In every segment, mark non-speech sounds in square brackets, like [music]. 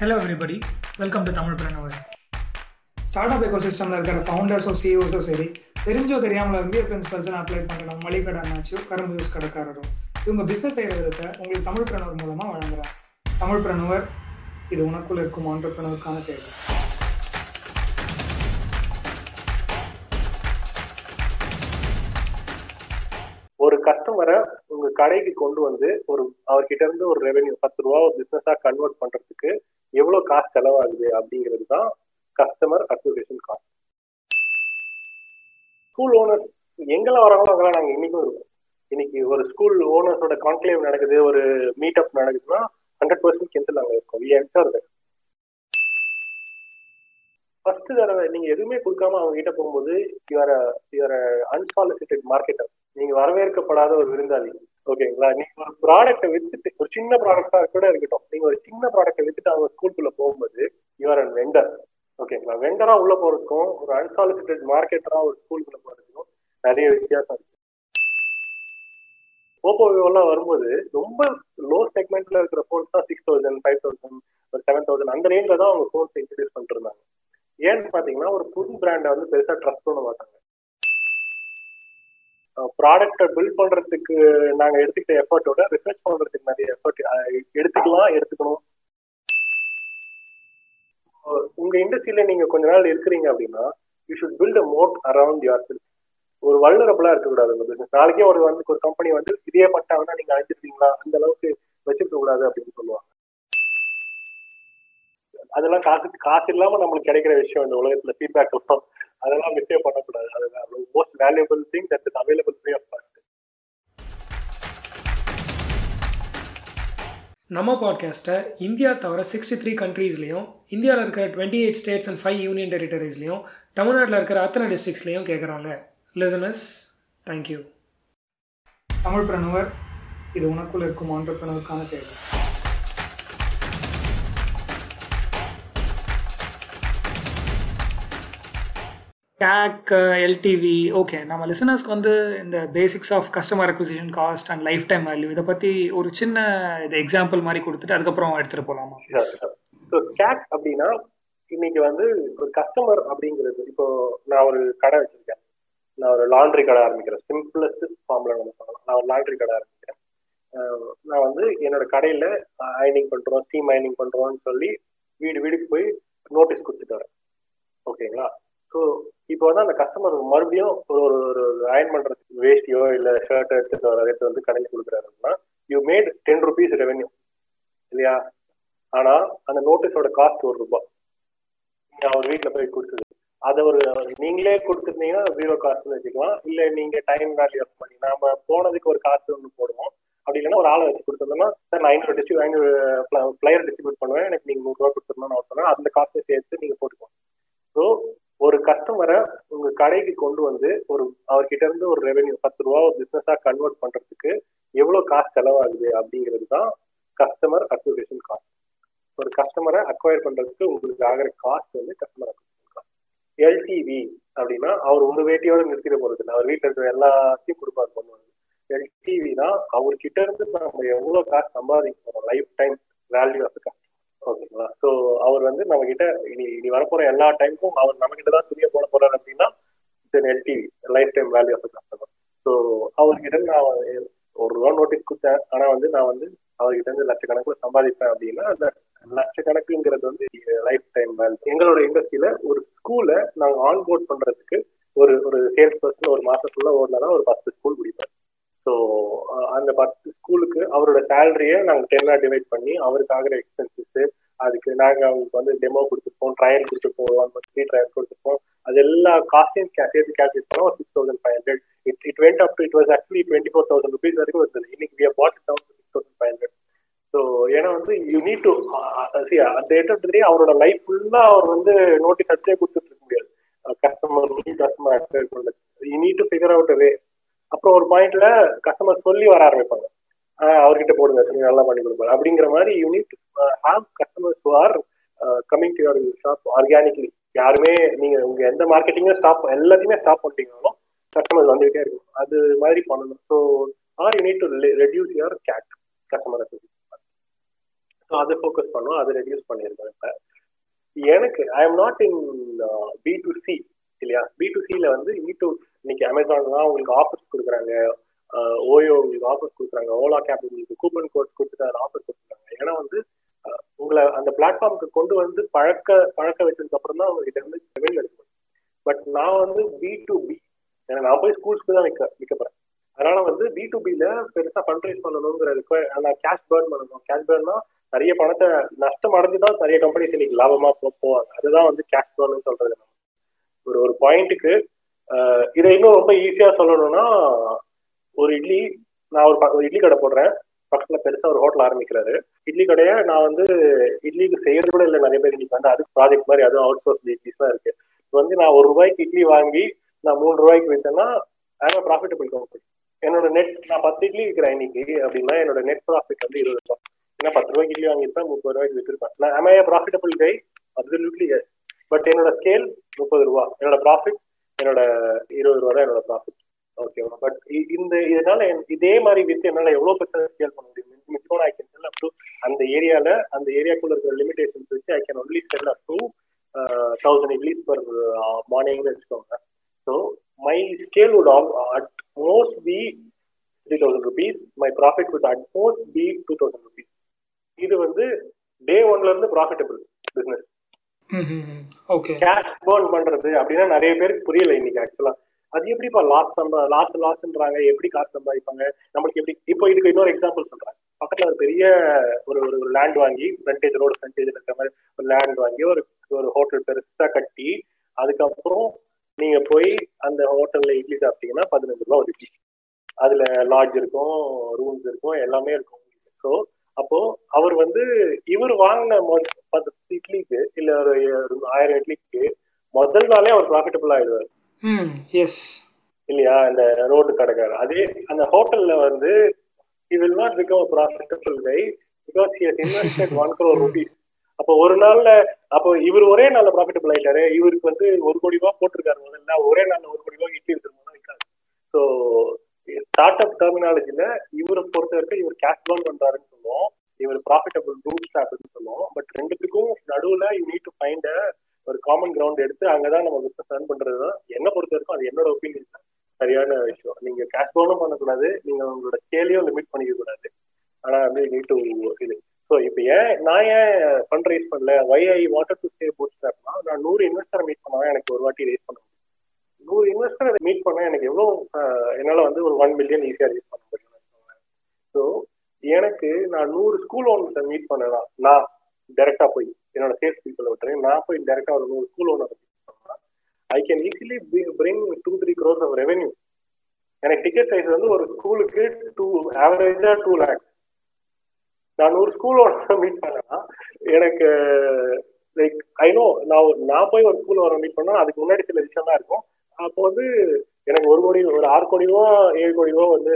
Hello everybody welcome to Tamil Pranavar start up எக்கோசிஸ்டமில் இருக்கிற ஃபவுண்டர்ஸோ சிஇஓஸோ சரி தெரிஞ்சோ தெரியாமல் இந்திய பிரின்சிபல்ஸ் அப்ளை பண்ணுற மளிகடை அண்ணாச்சும் கரும்பு யூஸ் கடைக்காரரும். இவங்க பிஸ்னஸ் செய்கிற விதத்தை உங்களுக்கு தமிழ் பிரணவர் மூலமாக வழங்குறாங்க தமிழ் பிரணவர் இது உனக்குள்ள இருக்கும் ஆண்டர்பிரணவருக்கான தேவை. ஒரு கஸ்டமரை உங்க கடைக்கு கொண்டு வந்து ஒரு அவர்கிட்ட இருந்து ஒரு ரெவென்யூ பத்து ரூபா ஒரு பிசினஸா கன்வெர்ட் பண்றதுக்கு எவ்வளவு காசு செலவாகுது அப்படிங்கிறது தான் customer acquisition cost school owner எங்கெல்லாம் வராங்களோ அங்கெல்லாம் நாங்க இன்னைக்கும் இருக்கோம். இன்னைக்கு ஒரு ஸ்கூல் ஓனர்ஸோட கான்க்ளேவ் நடக்குது ஒரு மீட் அப் நடக்குதுன்னா ஹண்ட்ரட் பர்சன்ட் கென்சல் நாங்க இருக்கோம் வி என்டர் ஃபர்ஸ்ட் தடவை நீங்க எதுவுமே கொடுக்காம அவங்க கிட்ட போகும்போது யூஆர் யுவர் அன்சாலிசிட்டட் மார்க்கெட்டர் நீங்க வரவேற்கப்படாத ஒரு விருந்தாளி. ஓகேங்களா நீங்க ஒரு ப்ராடக்ட்டை வித்துட்டு ஒரு சின்ன ப்ராடக்டா கூட இருக்கட்டும். நீங்க ஒரு சின்ன ப்ராடக்ட்டை வித்துட்டு அவங்க ஸ்கூலுக்குள்ள போகும்போது யுவர் அண்ட் வெண்டர் ஓகேங்களா வெண்டரா உள்ள போறதுக்கும் ஒரு அன்சாலிசிட்டட் மார்க்கெட்டரா ஒரு ஸ்கூலுக்குள்ள போறதுக்கும் நிறைய வித்தியாசம் இருக்கு. ஓப்போ விவோலாம் வரும்போது ரொம்ப லோ செக்மெண்ட்ல இருக்கிற ஃபோன்ஸ் தான் சிக்ஸ் தௌசண்ட் ஃபைவ் தௌசண்ட் ஒரு செவன் தௌசண்ட் அந்த ரேஞ்சில தான் அவங்க ஃபோன்ஸ் இன்ட்ரடியூஸ் பண்ணிட்டு இருந்தாங்க. ஏன்னு பாத்தீங்கன்னா ஒரு புது பிராண்டை வந்து பெருசா ட்ரஸ்ட் பண்ண மாட்டாங்க. ப்ராடக்டை பில்ட் பண்றதுக்கு நாங்க எடுத்துக்கிட்ட எஃபர்ட்டோட ரிசர்ச் பண்றதுக்கு நிறைய எஃபர்ட் எடுத்துக்கலாம் எடுத்துக்கணும். உங்க இண்டஸ்ட்ரியில நீங்க கொஞ்ச நாள் இருக்கிறீங்க அப்படின்னா you should build a moat around yourself ஒரு வல்லுறப்பெல்லாம் இருக்கக்கூடாது உங்க பிசினஸ் நாளைக்கே ஒரு வந்து ஒரு கம்பெனி வந்து இதே பட்டாங்கன்னா நீங்க அழைச்சிருக்கீங்களா அந்த அளவுக்கு வச்சிருக்க கூடாது அப்படின்னு சொல்லுவாங்க. அதெல்லாம் காசு காசு இல்லாம நம்மளுக்கு கிடைக்கிற விஷயம் இந்த உலகத்துல ஃபீட்பேக் எல்லாம் அதெல்லாம் மிஸ்டே பண்ணக்கூடாது. அதுதான் most valuable thing that is available free of cost நம்ம பாட்காஸ்ட்டை இந்தியா தவிர சிக்ஸ்டி த்ரீ கண்ட்ரீஸ்லையும் இந்தியாவில் இருக்கிற twenty eight states and five union டெரிட்டரிஸ்லையும் தமிழ்நாட்டில் இருக்கிற அத்தனை டிஸ்ட்ரிக்ஸ்லையும் கேட்குறாங்க லிசனஸ் தேங்க்யூ தமிழ் பிரணவர் இது உனக்குள்ள இருக்கும் ஆண்டர்பிரணவருக்கான தேவை. டேக் எல்டிவி ஓகே நம்ம லிசனர்ஸ்க்கு வந்து இந்த basics of customer acquisition cost and lifetime value இதை பற்றி ஒரு சின்ன இது எக்ஸாம்பிள் மாதிரி கொடுத்துட்டு அதுக்கப்புறம் எடுத்துகிட்டு போகலாமா ஸோ கேக் அப்படின்னா இன்னைக்கு வந்து ஒரு கஸ்டமர் அப்படிங்கிறது இப்போ நான் ஒரு கடை வச்சிருக்கேன். நான் ஒரு லாண்ட்ரி கடை ஆரம்பிக்கிறேன். சிம்பிளஸ்ட் ஃபார்ம்ல நம்ம சொல்லலாம். நான் ஒரு லாண்ட்ரி கடை ஆரம்பிக்கிறேன். நான் வந்து என்னோட கடையில அயனிங் பண்றோம் ஸ்டீம் அயனிங் பண்றோம்னு சொல்லி வீடு வீடுக்கு போய் நோட்டீஸ் கொடுத்துட்டு வரேன். ஓகேங்களா ஸோ இப்போ வந்து அந்த கஸ்டமர் மறுபடியும் ஒரு ஒரு ஒரு அயன் பண்றதுக்கு வேஸ்டியோ இல்லை ஷர்ட் எடுத்துட்டு வர ரேட் வந்து கடையில் கொடுக்குறாருன்னா you made ten rupees revenue இல்லையா? ஆனா அந்த நோட்டீஸோட காஸ்ட் ஒரு ரூபாய். அவர் வீட்டில் போய் கொடுத்தது. அதை ஒரு நீங்களே கொடுத்துருந்தீங்கன்னா ஜீரோ காஸ்ட்னு வச்சுக்கலாம். இல்லை நீங்க டைம் வேல்யூ ஆஃப் பண்ணி நாம போனதுக்கு ஒரு காஸ்ட் ஒன்று போடுவோம். அப்படி இல்லைன்னா ஒரு ஆளை வச்சு கொடுத்துருந்தோம்னா சார் நான் ஐநூறு டிஸ்ட்ரிபியூட் ஐநூறு பிளேயர் டிஸ்ட்ரிபியூட் பண்ணுவேன். எனக்கு நீங்க நூறுரூவா கொடுத்துருந்தோம்னு அவர் சொன்னா அந்த காஸ்ட்டை சேர்த்து நீங்க போட்டுக்கோங்க. ஸோ ஒரு கஸ்டமரை உங்க கடைக்கு கொண்டு வந்து ஒரு அவர்கிட்ட இருந்து ஒரு ரெவென்யூ பத்து ரூபா ஒரு பிசினஸா கன்வெர்ட் பண்றதுக்கு எவ்வளவு காசு செலவாகுது அப்படிங்கிறது தான் கஸ்டமர் அக்விசிஷன் காஸ்ட் ஒரு கஸ்டமரை அக்வயர் பண்றதுக்கு உங்களுக்கு ஆகிற காஸ்ட் வந்து கஸ்டமர் அக்விசிஷன் காஸ்ட் எல்டிவி அப்படின்னா அவர் உங்க வேட்டியோட நிறுத்திட போறது இல்லை. அவர் வீட்டில் இருக்கிற எல்லாத்தையும் கொடுப்பாரு பண்ணுவாங்க எல்டிவினா அவர்கிட்ட இருந்து நம்ம எவ்வளவு காசு சம்பாதிக்கிறோம்? லைஃப் டைம் வேல்யூ ஆஃப் ஓகேங்களா? ஸோ அவர் வந்து நம்ம கிட்ட இனி இனி வரப்போற எல்லா டைமுக்கும் அவர் நம்ம கிட்ட தான் தெரிய போட போறாரு அப்படின்னா it's an LT lifetime value of customer so அவர்கிட்ட நான் ஒரு ரூபா நோட்டீஸ் கொடுத்தேன். ஆனா வந்து நான் வந்து அவர்கிட்ட இருந்து லட்சக்கணக்கில் சம்பாதிப்பேன் அப்படின்னா அந்த லட்சக்கணக்குங்கிறது வந்து லைஃப் டைம் வேல்யூ எங்களோட இண்டஸ்ட்ரியில ஒரு ஸ்கூலை நாங்கள் ஆன் போர்ட் பண்றதுக்கு ஒரு ஒரு சேல்ஸ் பர்சன் ஒரு மாசம் ஃபுல்லா ஓடினா ஒரு பத்து ஸ்கூல் பிடிப்பார் ஸோ அந்த பத்து ஸ்கூலுக்கு அவரோட சேலரியை நாங்கள் டென்னாக டிவைட் பண்ணி அவருக்கு ஆகிற எக்ஸ்பென்சஸ்ஸு அதுக்கு நாங்கள் அவங்களுக்கு வந்து டெமோ கொடுத்துருப்போம் ட்ரையல் கொடுத்துருப்போம் ஒன் மந்த் ஃப்ரீ ட்ரையல் கொடுத்துருப்போம். அது எல்லா காஸ்டையும் சேர்த்து கேல்குலேட் பண்ணோம். ஒரு six thousand five hundred it it went up it was actually twenty four thousand rupees வரைக்கும் வருது இன்னைக்கு we put down six thousand five hundred so ஏன்னா வந்து யூ நீட் டு அந்த எண்ட் ஆஃப் டே அவரோட லைஃப் ஃபுல்லாக அவர் வந்து நோட்டீஸ் அடிச்சே கொடுத்துட்டு இருக்க முடியாது. கஸ்டமர் கஸ்டமர் அக்வயர் பண்ணுறது you need to figure out way அப்புறம் ஒரு பாயிண்ட்ல கஸ்டமர் சொல்லி வர ஆரம்பிப்பாங்க. அவர்கிட்ட போடுங்க நல்லா பண்ணி கொடுப்பாரு அப்படிங்கிற மாதிரி unit have customers who are coming to your shop organically யாருமே நீங்க உங்க எந்த மார்க்கெட்டிங்கும் ஸ்டாப் எல்லாத்தையுமே ஸ்டாப் பண்ணிட்டீங்கனாலும் கஸ்டமர் வந்துகிட்டே இருக்கும். அது மாதிரி பண்ணணும். So are you need to reduce your cat customer so அதை ஃபோக்கஸ் பண்ணுவோம் அதை ரெடியூஸ் பண்ணியிருக்கோம் இப்போ. எனக்கு I am not in B to C இல்லையா? பி டு சியில் வந்து e இ டு இன்னைக்கு அமேசான் தான் உங்களுக்கு ஆஃபர்ஸ் கொடுக்குறாங்க. ஓயோ உங்களுக்கு ஆஃபர்ஸ் கொடுக்குறாங்க. ஓலா கேப் உங்களுக்கு கூப்பன் கோட்ஸ் கொடுத்துட்டு அதில் ஆஃபர் கொடுக்குறாங்க ஏன்னா வந்து உங்களை அந்த பிளாட்ஃபார்முக்கு கொண்டு வந்து பழக்க பழக்க வச்சதுக்கு அப்புறம் தான் உங்ககிட்ட இருந்து ரெவென்யூ எடுக்கணும். பட் நான் வந்து பி டு பி ஏன்னா நான் போய் ஸ்கூல்ஸ்க்கு தான் விற்க விற்க போறேன். அதனால வந்து பி டு பில பெருசா ஃபண்ட் ரைஸ் பண்ணணுங்கிறதுக்கு நான் கேஷ் பேர்ன் பண்ணணும். கேஷ் பேர்னா நிறைய பணத்தை நஷ்டம் அடைஞ்சுதான் நிறைய கம்பெனிஸ் இன்னைக்கு லாபமா போவாங்க. அதுதான் வந்து கேஷ் பேர்ன் சொல்றது ஒரு ஒரு பாயிண்ட்டுக்கு இதை இன்னும் ரொம்ப ஈஸியா சொல்லணும்னா ஒரு இட்லி நான் ஒரு இட்லி கடை போடுறேன். பக்கத்துல பெருசா ஒரு ஹோட்டல் ஆரம்பிக்கிறாரு. இட்லி கடையை நான் வந்து இட்லிக்கு செய்யறது கூட இல்லை. நிறைய பேர் இன்னைக்கு வந்து அதுக்கு ப்ராஜெக்ட் மாதிரி அதுவும் அவுட் சோர்ஸ் இட்லிஸ் தான் இருக்கு. வந்து நான் ஒரு ரூபாய்க்கு இட்லி வாங்கி நான் மூணு ரூபாய்க்கு விற்றேன்னா ஐ ப்ராஃபிட்டபிள் கம்பெனி என்னோட நெட் நான் பத்து இட்லி விற்கிறேன் இன்னைக்கு அப்படின்னா என்னோட நெட் ப்ராஃபிட் வந்து இருபது ரூபாய் ஏன்னா பத்து ரூபாய்க்கு இட்லி வாங்கியிருப்பேன் முப்பது ரூபாய்க்கு விற்றுருப்பேன் நான் I profitable guy absolutely but என்னோட ஸ்கேல் முப்பது ரூபா. என்னோட ப்ராஃபிட் என்னோட இருபது ரூபா தான் என்னோட ப்ராஃபிட் ஓகேவா பட் இந்த இதனால இதே மாதிரி வித்து என்னால எவ்வளவு பெருசா ஸ்கேல் பண்ண முடியும்? மிச்சம் ஐ கேன் செல் அப் டு அந்த ஏரியால அந்த ஏரியாக்குள்ள இருக்கிற லிமிடேஷன்ஸ் வச்சு I can only sell up to thousand idlis per மார்னிங்னு வச்சுக்கோங்க. So my scale would at most be three thousand rupees my profit would at most be two thousand rupees இது வந்து டே ஒன்ல இருந்து ப்ராஃபிட்டபிள் பிஸ்னஸ் கேஷ் பேர்ன் பண்றது அப்படின்னா நிறைய பேருக்கு புரியல இன்னைக்கு ஆக்சுவலா அது எப்படிப்பா லாஸ் சம்பா லாஸ் லாஸ்ன்றாங்க எப்படி காசு சம்பாதிப்பாங்க? நம்மளுக்கு எப்படி இப்போ இதுக்கு இன்னொரு எக்ஸாம்பிள் சொல்றேன். பக்கத்துல ஒரு பெரிய ஒரு ஒரு லேண்ட் வாங்கி ஃப்ரண்டேஜ் ரோடு ஃப்ரண்டேஜ் இருக்கிற மாதிரி ஒரு லேண்ட் வாங்கி ஒரு ஒரு ஹோட்டல் பெருசா கட்டி அதுக்கப்புறம் நீங்க போய் அந்த ஹோட்டல்ல இட்லி சாப்பிட்டீங்கன்னா பதினஞ்சு ரூபா ஒரு இட்லி. அதுல லாட்ஜ் இருக்கும் ரூம்ஸ் இருக்கும் எல்லாமே இருக்கும். ஸோ அப்போ அவர் வந்து இவர் வாங்கின பத்து இட்லிக்கு இல்ல ஒரு ஆயிரம் இட்லிக்கு முதல் நாளே அவர் ப்ராஃபிட்டபிள் ஆயிடுவார். எஸ் இல்லையா? இந்த ரோடு கடைக்காரர். அதே அந்த ஹோட்டல்ல வந்து will not become a profitable guy because he has invested one crore [laughs] rupees. அப்போ ஒரு நாள்ல அப்போ இவர் ஒரே நாள்ல ப்ராஃபிட்டபிள் ஆயிட்டாரு. இவருக்கு வந்து ஒரு கோடி ரூபாய் போட்டிருக்காரு முதல்ல. ஒரே நாள்ல ஒரு கோடி ரூபாய் இட்லி வித்துருமோ விற்காது ஸோ ஸ்டார்ட் அப் டெர்மினாலஜில இவரை பொறுத்த வரைக்கும் இவர் கேஷ் பர்ன் பண்றாருன்னு சொல்லுவோம். இவர் ப்ராஃபிட்டபிள் ரூட் ஸ்டாப்னு சொல்லுவோம். பட் ரெண்டுத்துக்கும் நடுவுல யூ நீட் டு ஃபைண்ட் ஒரு காமன் கிரவுண்ட் எடுத்து அங்கதான் நம்ம பிசினஸ் ரன் பண்றது. தான் என்ன பொறுத்த வரைக்கும் அது என்னோட ஒப்பீனியன் தான் சரியான விஷயம். நீங்க கேஷ் பவுனும் பண்ணக்கூடாது. நீங்க உங்களோட ஸ்கேலையும் லிமிட் பண்ணிக்க கூடாது ஆனா வந்து நீட் டு இது. ஸோ இப்போ ஏன் நான் ஏன் ஃபண்ட் ரைஸ் பண்ணல ஒய் ஐ வாட்டர் டு சே பூட் ஸ்டாப்னா நான் நூறு இன்வெஸ்டரை மீட் பண்ணா எனக்கு ஒரு வாட்டி ரைஸ் பண்ண முடியும் நூறு இன்வெஸ்டரை மீட் பண்ணா எனக்கு எவ்வளோ என்னால் வந்து ஒரு ஒன் மில்லியன் ஈஸியாக ரைஸ் பண்ண முடியும் ஸோ எனக்கு நான் நூறு ஸ்கூல் ஓனர்ஸை மீட் பண்ணலாம் நான் டைரக்டா போய் என்னோட சேல்ஸ் பீப்புளை விட்டுறேன். நான் போய் டைரக்டா ஒரு நூறு school owner I can easily bring two three crores of revenue எனக்கு டிக்கெட் சைஸ் வந்து ஒரு ஸ்கூலுக்கு டூ ஆவரேஜா டூ லேக்ஸ் நான் நூறு ஸ்கூல் ஓனர் மீட் பண்ணேன்னா எனக்கு லைக் ஐ நோ நான் நான் போய் ஒரு ஸ்கூல் ஓனர் மீட் பண்ணா அதுக்கு முன்னாடி சில விஷயம் தான் இருக்கும். அப்போ வந்து எனக்கு ஒரு கோடி ஒரு ஆறு கோடிவோ ஏழு கோடிவோ வந்து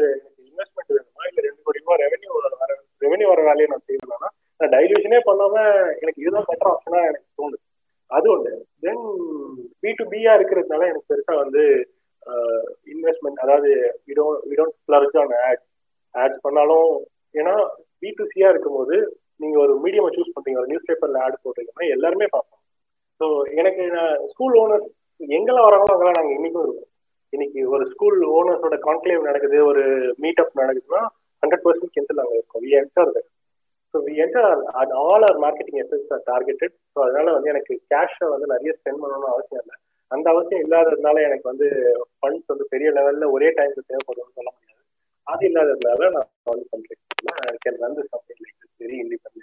இன்வெஸ்ட்மெண்ட் இல்லை ரெண்டு கோடி ரூபாய் ரெவன்யூ வர ரெவன்யூ வர வேலையை நான் செய்யணும்னா நான் டைல்யூஷனே பண்ணாம எனக்கு இதுதான் பெட்டர் ஆப்ஷனா எனக்கு தோணுது. அது ஒண்ணு. தென் பி டு பியா இருக்கிறதுனால எனக்கு பெருசா வந்து இன்வெஸ்ட்மெண்ட் அதாவது விடோ விடோன்ட் ஆட் ஆட்ஸ் பண்ணாலும் ஏன்னா பி டு சியா இருக்கும்போது நீங்க ஒரு மீடியமை சூஸ் பண்றீங்க. ஒரு நியூஸ் பேப்பர்ல ஆட் போடுறீங்கன்னா எல்லாருமே பார்ப்போம் ஸோ எனக்கு ஸ்கூல் ஓனர் எங்கெல்லாம் வராங்களோ அங்கெல்லாம் நாங்கள் இன்னைக்கும் இருக்கோம். இன்னைக்கு ஒரு ஸ்கூல் ஓனர்ஸோட கான்க்ளேவ் நடக்குது ஒரு மீட் அப் நடக்குதுன்னா ஹண்ட்ரட் பர்சன்ட் கேன்சல் நாங்கள் இருக்கோம். We enter that so we enter all our marketing efforts are targeted so அதனால வந்து எனக்கு கேஷை வந்து நிறைய ஸ்பெண்ட் பண்ணணும்னு அவசியம் இல்லை. அந்த அவசியம் இல்லாததுனால எனக்கு வந்து ஃபண்ட்ஸ் வந்து பெரிய லெவலில் ஒரே டைமுக்கு தேவைப்படும்னு சொல்ல முடியாது. அது இல்லாததுனால நான் வந்து பண்ணுறேன் can run something like very independently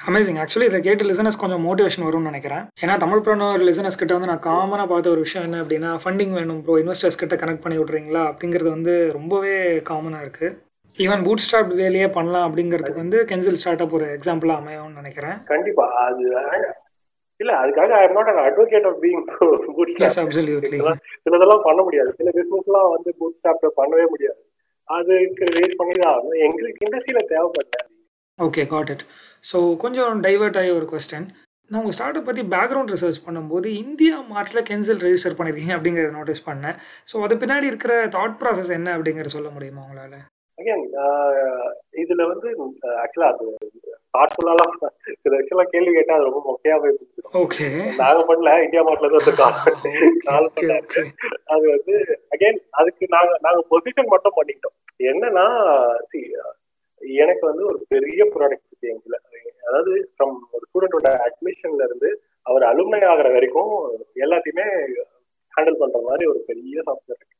amazing actually இதை கேட்டு லிசனஸ் கொஞ்சம் மோட்டிவேஷன் வரும்னு நினைக்கிறேன். ஏன்னா தமிழ் ப்ரோனோர் லிசனஸ் கிட்ட வந்து நான் காமனாக பார்த்த ஒரு விஷயம் என்ன அப்படின்னா ஃபண்டிங் வேணும் ப்ரோ இன்வெஸ்டர்ஸ் கிட்ட கனெக்ட் பண்ணி விட்றீங்களா அப்படிங்கிறது வந்து ரொம்பவே காமனாக இருக்குது ஈவன் பூட் ஸ்டார்ட் வேலையே பண்ணலாம் அப்படிங்கிறதுக்கு வந்து கென்சில் ஸ்டார்ட் அப் ஒரு எக்ஸாம்பிளாக அமையும்னு நினைக்கிறேன். கண்டிப்பா. அது இல்ல அதுக்காக I am not an advocate of being boot yes absolutely சிலதெல்லாம் பண்ண முடியாது. சில பிசினஸ்லாம் வந்து பூட் ஸ்டாப்ல பண்ணவே முடியாது. அதுக்கு வெயிட் பண்ணி தான் எங்களுக்கு இண்டஸ்ட்ரியில தேவைப்பட்ட ஓகே காட் இட் ஸோ கொஞ்சம் டைவர்ட் ஆகி ஒரு கொஸ்டின் நான் உங்கள் ஸ்டார்ட் அப் பற்றி பேக்ரவுண்ட் ரிசர்ச் பண்ணும்போது இந்தியா மார்ட்டில் கென்சில் ரெஜிஸ்டர் பண்ணியிருக்கீங்க அப்படிங்கிறத நோட்டீஸ் பண்ணேன். ஸோ அது பின்னாடி இருக்கிற தாட் ப்ராசஸ் என்ன அப்படிங்கிற சொல்ல முடியுமா உங்களால்? அகைன் இதுல வந்து ஆக்சுவலா அது தாட்ஃபுல்லாலாம் சில விஷயம்லாம் கேள்வி கேட்டா அது ரொம்ப மொக்கையா போய் ஓகே நாங்க பண்ணல இந்தியா இருந்து வந்து கால் கால் பண்ணாரு அது வந்து அகைன் அதுக்கு நாங்க நாங்க பொசிஷன் மட்டும் பண்ணிக்கிட்டோம். என்னன்னா எனக்கு வந்து ஒரு பெரிய ப்ராடக்ட் இருக்கு எங்களை அதாவது ஃப்ரம் ஒரு ஸ்டூடெண்டோட அட்மிஷன்ல இருந்து அவர் அலுமினை ஆகிற வரைக்கும் எல்லாத்தையுமே ஹேண்டில் பண்ற மாதிரி ஒரு பெரிய சாஃப்ட்வேர் இருக்கு.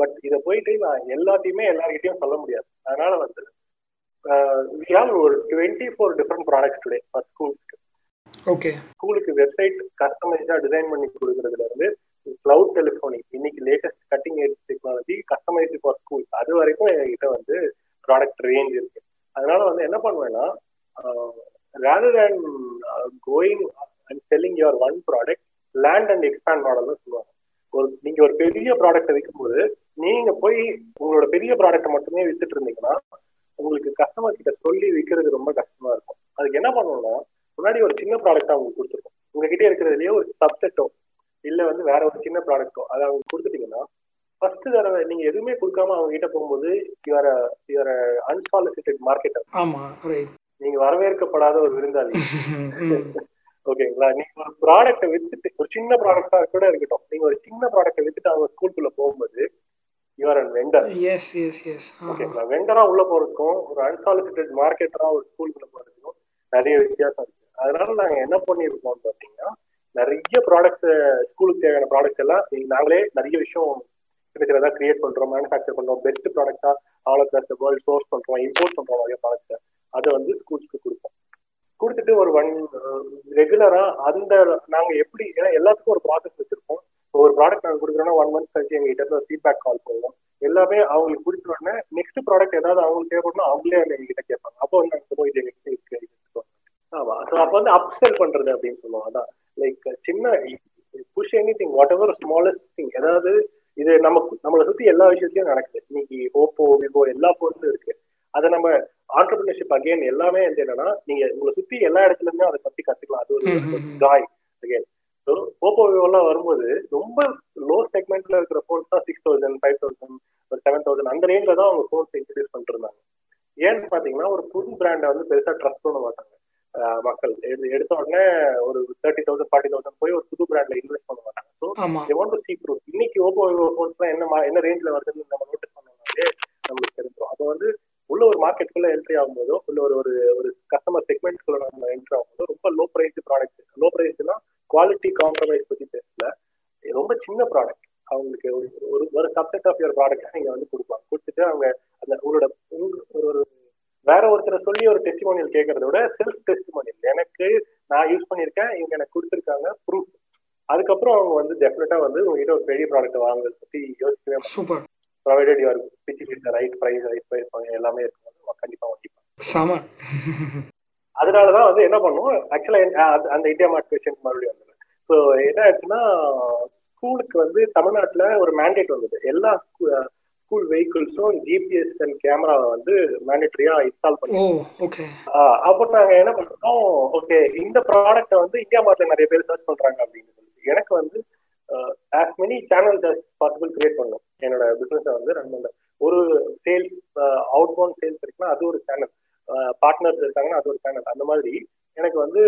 பட் இதை போயிட்டு நான் எல்லாத்தையுமே எல்லார்கிட்டயும் சொல்ல முடியாது. அதனால வந்து வி ஹாவ் ஒரு twenty four different products today for ஸ்கூல்ஸ்க்கு okay ஸ்கூலுக்கு வெப்சைட் கஸ்டமைஸா டிசைன் பண்ணி கொடுக்கறதுல இருந்து கிளவுட் டெலிஃபோனி இன்னைக்கு latest cutting edge technology customised for school அது வரைக்கும் என்கிட்ட வந்து ப்ராடக்ட் ரேஞ்ச் இருக்கு. அதனால வந்து என்ன பண்ணுவேன்னா rather than going and selling your own product land and expand மாடல்னு சொல்லுவாங்க. ஒரு நீங்க ஒரு பெரிய ப்ராடக்ட்டை விற்கும்போது நீங்க போய் உங்களோட பெரிய ப்ராடக்ட்டை மட்டுமே வித்துட்டு இருந்தீங்கன்னா உங்களுக்கு கஸ்டமர் கிட்ட சொல்லி விற்கிறது ரொம்ப கஷ்டமா இருக்கும். அதுக்கு என்ன பண்ணணும்னா முன்னாடி ஒரு சின்ன ப்ராடக்ட் அவங்க கொடுத்துருக்கோம். உங்ககிட்ட இருக்கிறதுலயே ஒரு சப்செட்டோ இல்ல வந்து வேற ஒரு சின்ன ப்ராடக்ட்டோ அதை அவங்க கொடுத்துட்டீங்கன்னா ஃபர்ஸ்ட் தடவை நீங்க எதுவுமே கொடுக்காம அவங்க கிட்ட போகும்போது யுவர் யுவர் அன்சாலிசிட்டட் மார்க்கெட்டர் நீங்க வரவேற்கப்படாத ஒரு விருந்தாளி. [laughs] ஓகேங்களா? நீங்க ஒரு ப்ராடக்ட்டை வித்துட்டு ஒரு சின்ன ப்ராடக்டா கூட இருக்கட்டும். நீங்க ஒரு சின்ன ப்ராடக்ட்டை வித்துட்டு அவங்க ஸ்கூலுக்குள்ள போகும்போது your and vendor yes yes yes ஓகேங்களா? வெண்டரா உள்ள போறதுக்கும் ஒரு அன்சாலிசிட்டட் மார்க்கெட்டரா ஒரு ஸ்கூலுக்குள்ள போறதுக்கும் நிறைய வித்தியாசம் இருக்கு. அதனால நாங்க என்ன பண்ணிருக்கோம் பாத்தீங்கன்னா நிறைய ப்ராடக்ட்ஸ் ஸ்கூலுக்கு தேவையான ப்ராடக்ட்ஸ் எல்லாம் நீங்க நாங்களே நிறைய விஷயம் சின்னதா கிரியேட் பண்றோம் மேனுஃபேக்சர் பண்றோம் பெஸ்ட் ப்ராடக்டா ஆல் அக்ராஸ் வேர்ல்ட் சோர்ஸ் பண்றோம் இம்போர்ட் பண்றோம் நிறைய ப்ராடக்ட்ஸ் அதை வந்து ஸ்கூல்ஸ்க்கு கொடுப்போம். கொடுத்துட்டு ஒரு ஒன் ரெகுலரா அந்த நாங்க எப்படி ஏன்னா எல்லாத்துக்கும் ஒரு ப்ராசஸ் வச்சிருப்போம். ஒரு ப்ராடக்ட் நாங்க கொடுக்குறோம்னா ஒன் மந்த் கழிச்சு எங்க கிட்ட இருந்து ஃபீட்பேக் கால் போவோம் எல்லாமே அவங்களுக்கு பிடிச்ச உடனே நெக்ஸ்ட் ப்ராடக்ட் ஏதாவது அவங்களுக்கு தேவைப்படணும் அவங்களே வந்து எங்ககிட்ட கேட்பாங்க. அப்போ வந்து நாங்க போய் இது எங்ககிட்ட இருக்கு ஆமா. ஸோ அப்போ வந்து அப்செல் பண்றது அப்படின்னு சொல்லுவோம். அதான். லைக் சின்ன push anything whatever smallest thing ஏதாவது இது நமக்கு நம்மளை சுத்தி எல்லா விஷயத்துலயும் நடக்குது. இன்னைக்கு ஓப்போ விவோ எல்லா பொருளும் இருக்கு. அதை நம்ம ஆண்டர்பிரினர்ஷிப் அகைன் எல்லாமே வந்து என்னன்னா நீங்க உங்களை சுத்தி எல்லா இடத்துல இருந்தும் அதை பத்தி கத்துக்கலாம். அது ஒரு ஜாய் அகைன் ஸோ ஓப்போ விவோலாம் வரும்போது ரொம்ப லோ செக்மெண்ட்ல இருக்கிற ஃபோன்ஸ் தான் சிக்ஸ் தௌசண்ட் ஃபைவ் தௌசண்ட் ஒரு செவன் தௌசண்ட் அந்த ரேஞ்சில் தான் அவங்க ஃபோன்ஸ் இன்ட்ரடியூஸ் பண்ணிட்டு இருந்தாங்க ஏன்னு பாத்தீங்கன்னா ஒரு புது பிராண்டை வந்து பெருசா ட்ரஸ்ட் பண்ண மாட்டாங்க. மக்கள். எடு- எடுத்த உடனே ஒரு தேர்ட்டி தௌசண்ட் ஃபார்ட்டி தௌசண்ட் போய் ஒரு புது பிராண்ட்ல இன்வெஸ்ட் பண்ண மாட்டாங்க. So to see proof. இன்னைக்கு ஓப்போ விவோ ஃபோன்ஸ்லாம் என்ன என்ன ரேஞ்சில் வருதுன்னு நம்ம நோட்டீஸ் பண்ணோம்னாலே நம்மளுக்கு தெரிஞ்சிடும் அப்போ வந்து உள்ள ஒரு மார்க்கெட்டுக்குள்ள என்ட்ரி ஆகும்போதோ உள்ள ஒரு ஒரு ஒரு கஸ்டமர் செக்மெண்ட்குள்ள நம்ம என்ட்ரி ஆகும்போதோ ரொம்ப லோ பிரைஸ் ப்ராடக்ட் லோ பிரைஸ்னா குவாலிட்டி காம்ப்ரமைஸ் பத்தி பேசல. ரொம்ப சின்ன ப்ராடக்ட் அவங்களுக்கு ஒரு ஒரு ஒரு சப்ஜெக்ட் ஆஃப் யுவர் ப்ராடக்ட் நீங்க வந்து கொடுப்பாங்க. கொடுத்துட்டு அவங்க அந்த உங்களோட ஒரு ஒரு வேற ஒருத்தரை சொல்லி ஒரு டெஸ்டிமோனியல் கேட்கறத விட செல்ஃப் டெஸ்டிமோனியல் எனக்கு நான் யூஸ் பண்ணியிருக்கேன் இவங்க எனக்கு கொடுத்துருக்காங்க ப்ரூஃப் அதுக்கப்புறம் அவங்க வந்து டெஃபினட்டா வந்து உங்ககிட்ட ஒரு பெரிய ப்ராடக்ட் வாங்குறத பத்தி யோசிக்கவே super. Provided your pitch right price right price எல்லாமே இருக்கும்போது கண்டிப்பா வாங்கிப்பாங்க செம. அதனாலதான் வந்து என்ன பண்ணுவோம்? ஆக்சுவலா அந்த இந்தியா மார்ட் கொஸ்டின் மறுபடியும் வந்தது ஸோ என்ன ஆச்சுன்னா ஸ்கூலுக்கு வந்து தமிழ்நாட்டுல ஒரு மேண்டேட் வந்தது. எல்லா ஸ்கூல் வெஹிக்கிள்ஸும் ஜிபிஎஸ் அண்ட் கேமராவை வந்து மேண்டேட்டரியா இன்ஸ்டால் பண்ணி. அப்போ நாங்க என்ன பண்ணோம் ஓகே இந்த ப்ராடக்ட்டை வந்து இந்தியா மார்ட்ல நிறைய பேர் சர்ச் பண்றாங்க அப்படின்னு எனக்கு வந்து as many channels as possible create பண்ணணும் என்னோட பிசினஸை வந்து ரன் பண்ணுறேன் ஒரு சேல்ஸ் அவுட் பவுண்ட் சேல்ஸ் இருக்குன்னா அது ஒரு சேனல் பார்ட்னர்ஸ் இருக்காங்கன்னா அது ஒரு சேனல் அந்த மாதிரி எனக்கு வந்து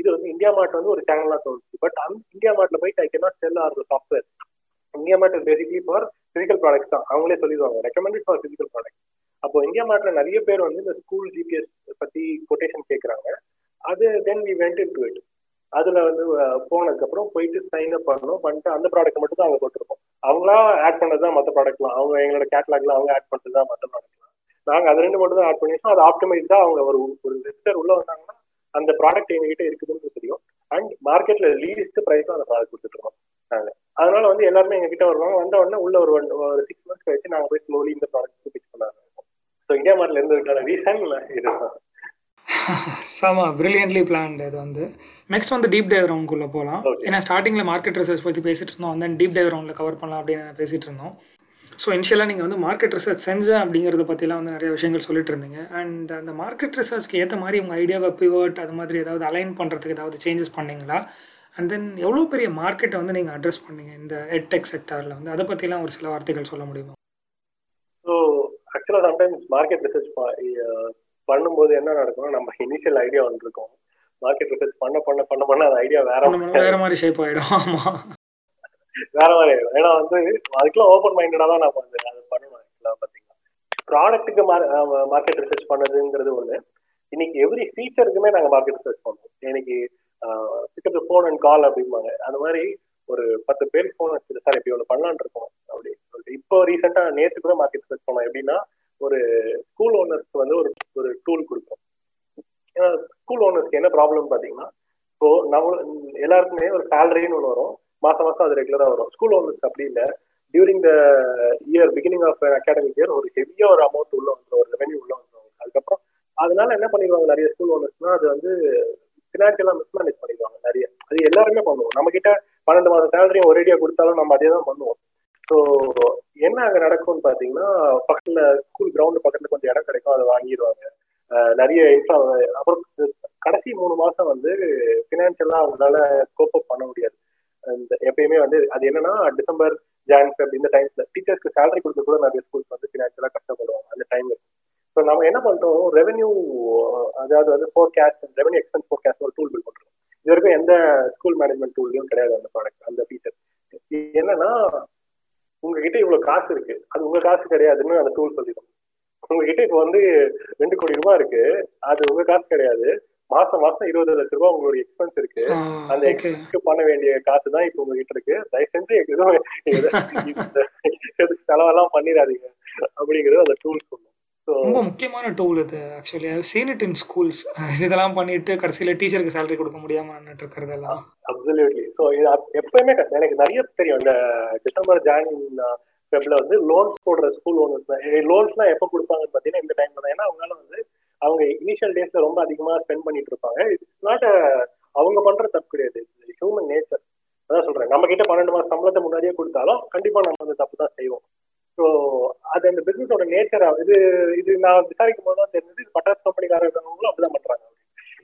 இது வந்து இந்தியா மார்ட் வந்து ஒரு சேனலாக தோணுச்சு. பட் அந்த இந்தியா மார்ட்ல போயிட்டு I cannot sell our software India mart basically for physical products தான். அவங்களே சொல்லிடுவாங்க. ரெக்கமெண்டட் ஃபார் பிசிக்கல் ப்ராடக்ட் அப்போ இந்தியா மார்ட்ல நிறைய பேர் வந்து இந்த ஸ்கூல் ஜிபிஎஸ் பத்தி கொட்டேஷன் கேட்குறாங்க அது then we went into it அதுல வந்து போனதுக்கு அப்புறம் போயிட்டு சைன் அப் பண்ணணும். பண்ணிட்டு அந்த ப்ராடக்ட் மட்டும் தான் அவங்க போட்டிருக்கோம். அவங்களா ஆட் பண்ணது தான் மற்ற ப்ராடக்ட்லாம் அவங்க எங்களோட கேட்லாக்ல அவங்க ஆட் பண்ணது தான் மற்ற ப்ராடக்ட்லாம் நாங்க அது ரெண்டு மட்டும் தான் ஆட் பண்ணிருக்கோம் அது ஆப்டிமைஸ் தான் அவங்க ஒரு ஒரு லிஸ்டர் உள்ள வந்தாங்கன்னா அந்த ப்ராடக்ட் எங்ககிட்ட இருக்குதுன்னு தெரியும். அண்ட் மார்க்கெட்ல லீஸ்ட் ப்ரைஸும் அந்த ப்ராடக்ட் கொடுத்துட்டு இருக்கோம் நாங்க. அதனால வந்து எல்லாருமே எங்ககிட்ட வருவாங்க. வந்த உடனே உள்ள ஒரு ஒன் ஒரு சிக்ஸ் மந்த்ஸ் கழிச்சு நாங்க போய் ஸ்லோலி இந்த ப்ராடக்ட் பிச் பண்ண ஆரம்பிப்போம். ஸோ இந்தியா மார்ட்ல இருந்ததுக்கான ரீசன் இதுதான் செம பிரில்லியன்ட்லி பிளான்ட் இது வந்து. நெக்ஸ்ட் வந்து டீப் டைவ் ரவுண்ட்குள்ளே போகலாம். ஏன்னா ஸ்டார்டிங்கில் மார்க்கெட் ரிசர்ச் பற்றி பேசிட்டு இருந்தோம். அந்த டீப் டைவ் ரவுண்டில் கவர் பண்ணலாம் அப்படின்னு பேசிட்டு இருந்தோம். ஸோ இனிஷியலாக நீங்கள் வந்து மார்க்கெட் ரிசர்ச் செஞ்சேன் அப்படிங்கிறத பற்றிலாம் வந்து நிறைய விஷயங்கள் சொல்லிட்டு இருந்தீங்க. அண்ட் அந்த மார்க்கெட் ரிசர்ச்க்கு ஏற்ற மாதிரி உங்கள் ஐடியாவை பிவர்ட் அது மாதிரி ஏதாவது அலைன் பண்ணுறதுக்கு ஏதாவது சேஞ்சஸ் பண்ணீங்களா? அண்ட் தென் எவ்வளோ பெரிய மார்க்கெட்டை வந்து நீங்கள் அட்ரஸ் பண்ணீங்க இந்த எட்டெக் செக்டாரில் வந்து? அதை பற்றிலாம் ஒரு சில வார்த்தைகள் சொல்ல முடியுமா? ஸோ ஆக்சுவலாக சம்டைம்ஸ் மார்க்கெட் ரிசர்ச் பண்ணும்போது என்ன நடக்கும்னா நம்ம இனிஷியல் ஐடியா ஒன்று இருக்கும் மார்க்கெட் ரிசர்ச் பண்ண பண்ண பண்ண பண்ண அந்த ஐடியா வேற வேற மாதிரி ஷேப் ஆயிடும். ஆமா. வேற மாதிரி ஆயிடும். ஏன்னா வந்து அதுக்கெல்லாம் ஓப்பன் மைண்டடா தான் நம்ம வந்து அது பண்ணணும் ஆக்சுவலா பாத்தீங்கன்னா. ப்ராடக்ட்டுக்கு மார்க்கெட் ரிசர்ச் பண்ணதுங்கிறது ஒண்ணு. இன்னைக்கு எவ்ரி ஃபீச்சருக்குமே நாங்க மார்க்கெட் ரிசர்ச் பண்ணுவோம் இன்னைக்கு பிக்கப் ஃபோன் அண்ட் கால் அப்படிம்பாங்க. அந்த மாதிரி ஒரு பத்து பேர் ஃபோன் வச்சுட்டு சார் இப்படி ஒன்று பண்ணலான் இருக்கோம். அப்படி சொல்லிட்டு. இப்போ ரீசெண்டா நேற்று கூட மார்க்கெட் ரிசர்ச் பண்ணோம். எப்படின்னா ஒரு ஸ்கூல் ஓனர்ஸ்க்கு வந்து ஒரு ஒரு டூல் கொடுப்போம் ஏன்னா ஸ்கூல் ஓனர்ஸ்க்கு என்ன ப்ராப்ளம் பார்த்தீங்கன்னா இப்போ நம்ம எல்லாருக்குமே ஒரு சேலரின்னு ஒன்று வரும். மாசம் மாசம் அது ரெகுலராக வரும். ஸ்கூல் ஓனர்ஸ் அப்படி இல்லை. During the year beginning of academic year ஒரு ஹெவியா ஒரு அமௌண்ட் உள்ள வந்துடும் ஒரு ரெவென்யூ உள்ள வந்துடும் அதுக்கப்புறம் அதனால என்ன பண்ணிடுவாங்க நிறைய ஸ்கூல் ஓனர்ஸ்னா அது வந்து ஃபினான்ஷியலாக மிஸ்மேனேஜ் பண்ணிடுவாங்க நிறைய. அது எல்லாருமே பண்ணுவோம். நம்ம கிட்ட பன்னெண்டு மாதம் சேலரியும் ஒரேடியாக கொடுத்தாலும் நம்ம அதே தான் பண்ணுவோம். ஸோ என்ன அங்கே நடக்கும்னு பார்த்தீங்கன்னா பக்கத்துல ஸ்கூல் கிரவுண்டு பக்கத்துல கொஞ்சம் இடம் கிடைக்கும் அதை வாங்கிடுவாங்க. நிறைய இன்ஃப்ரா அப்புறம் கடைசி மூணு மாசம் வந்து பினான்சியலா அவங்களால கோப் அப் பண்ண முடியாது. இந்த எப்பயுமே வந்து அது என்னன்னா டிசம்பர் ஜான் ஃபெப் இந்த டைம்ஸ்ல டீச்சர்ஸ்க்கு சேலரி கொடுத்து கூட நிறைய ஸ்கூல்ஸ் வந்து பினான்சியலா கஷ்டப்படுவாங்க அந்த டைம்ல ஸோ நம்ம என்ன பண்றோம்? ரெவன்யூ அதாவது வந்து ஃபோர்காஸ்ட் ரெவன்யூ எக்ஸ்பென்ஸ் ஃபோர்காஸ்ட் ஒரு டூல் பில் பண்றோம். இது வரைக்கும் எந்த ஸ்கூல் மேனேஜ்மெண்ட் டூல்லையும் கிடையாது அந்த ப்ராடக்ட் அந்த ஃபீச்சர் என்னன்னா உங்ககிட்ட இவ்வளவு காசு இருக்கு. அது உங்க காசு கிடையாதுன்னு அந்த டூல் சொல்லிடும். உங்ககிட்ட இப்போ வந்து ரெண்டு கோடி ரூபாய் இருக்கு. அது உங்க காசு கிடையாது. மாசம் மாசம் இருபது லட்ச ரூபாய் உங்களுடைய எக்ஸ்பென்ஸ் இருக்கு. அந்த எக்ஸ்பென்ஸ் பண்ண வேண்டிய காசு தான் இப்போ உங்ககிட்ட இருக்கு. தயவு செஞ்சு [laughs] எதுவும் செலவெல்லாம் பண்ணிடாதீங்க. அப்படிங்கிறது அந்த டூல் சொல்லும். ரொம்ப முக்கியமான டூல் இது actually seen it in schools இதெல்லாம் பண்ணிட்டு கடைசியில டீச்சருக்கு சேலரி கொடுக்க முடியாம நின்றுட்டு இருக்கிறதெல்லாம். அப்சல்யூட்லி ஸோ இது எப்பயுமே எனக்கு நிறைய தெரியும். இந்த டிசம்பர் ஜான் ஃபெப்ல வந்து லோன்ஸ் போடுற ஸ்கூல் ஓனர்ஸ் லோன்ஸ்லாம் எப்போ கொடுப்பாங்கன்னு பார்த்தீங்கன்னா இந்த டைம்ல தான். ஏன்னா அவங்களால வந்து அவங்க இனிஷியல் டேஸ்ல ரொம்ப அதிகமா ஸ்பெண்ட் பண்ணிட்டு இருப்பாங்க. இட்ஸ் நாட் அவங்க பண்ற தப்பு கிடையாது. ஹியூமன் நேச்சர் அதான் சொல்றேன். நம்ம கிட்ட பன்னெண்டு மாசம் சம்பளத்தை முன்னாடியே கொடுத்தாலும் கண்டிப்பா நம்ம அந்த தப்பு தான் செய்வோம். ஸோ அது அந்த பிசினஸோட நேச்சர் இது இது நான் விசாரிக்கும் போது தான் தெரிஞ்சது இது பட்டாசு கம்பெனிக்காரர் இருக்கிறவங்களும் அப்படிதான் பண்றாங்க.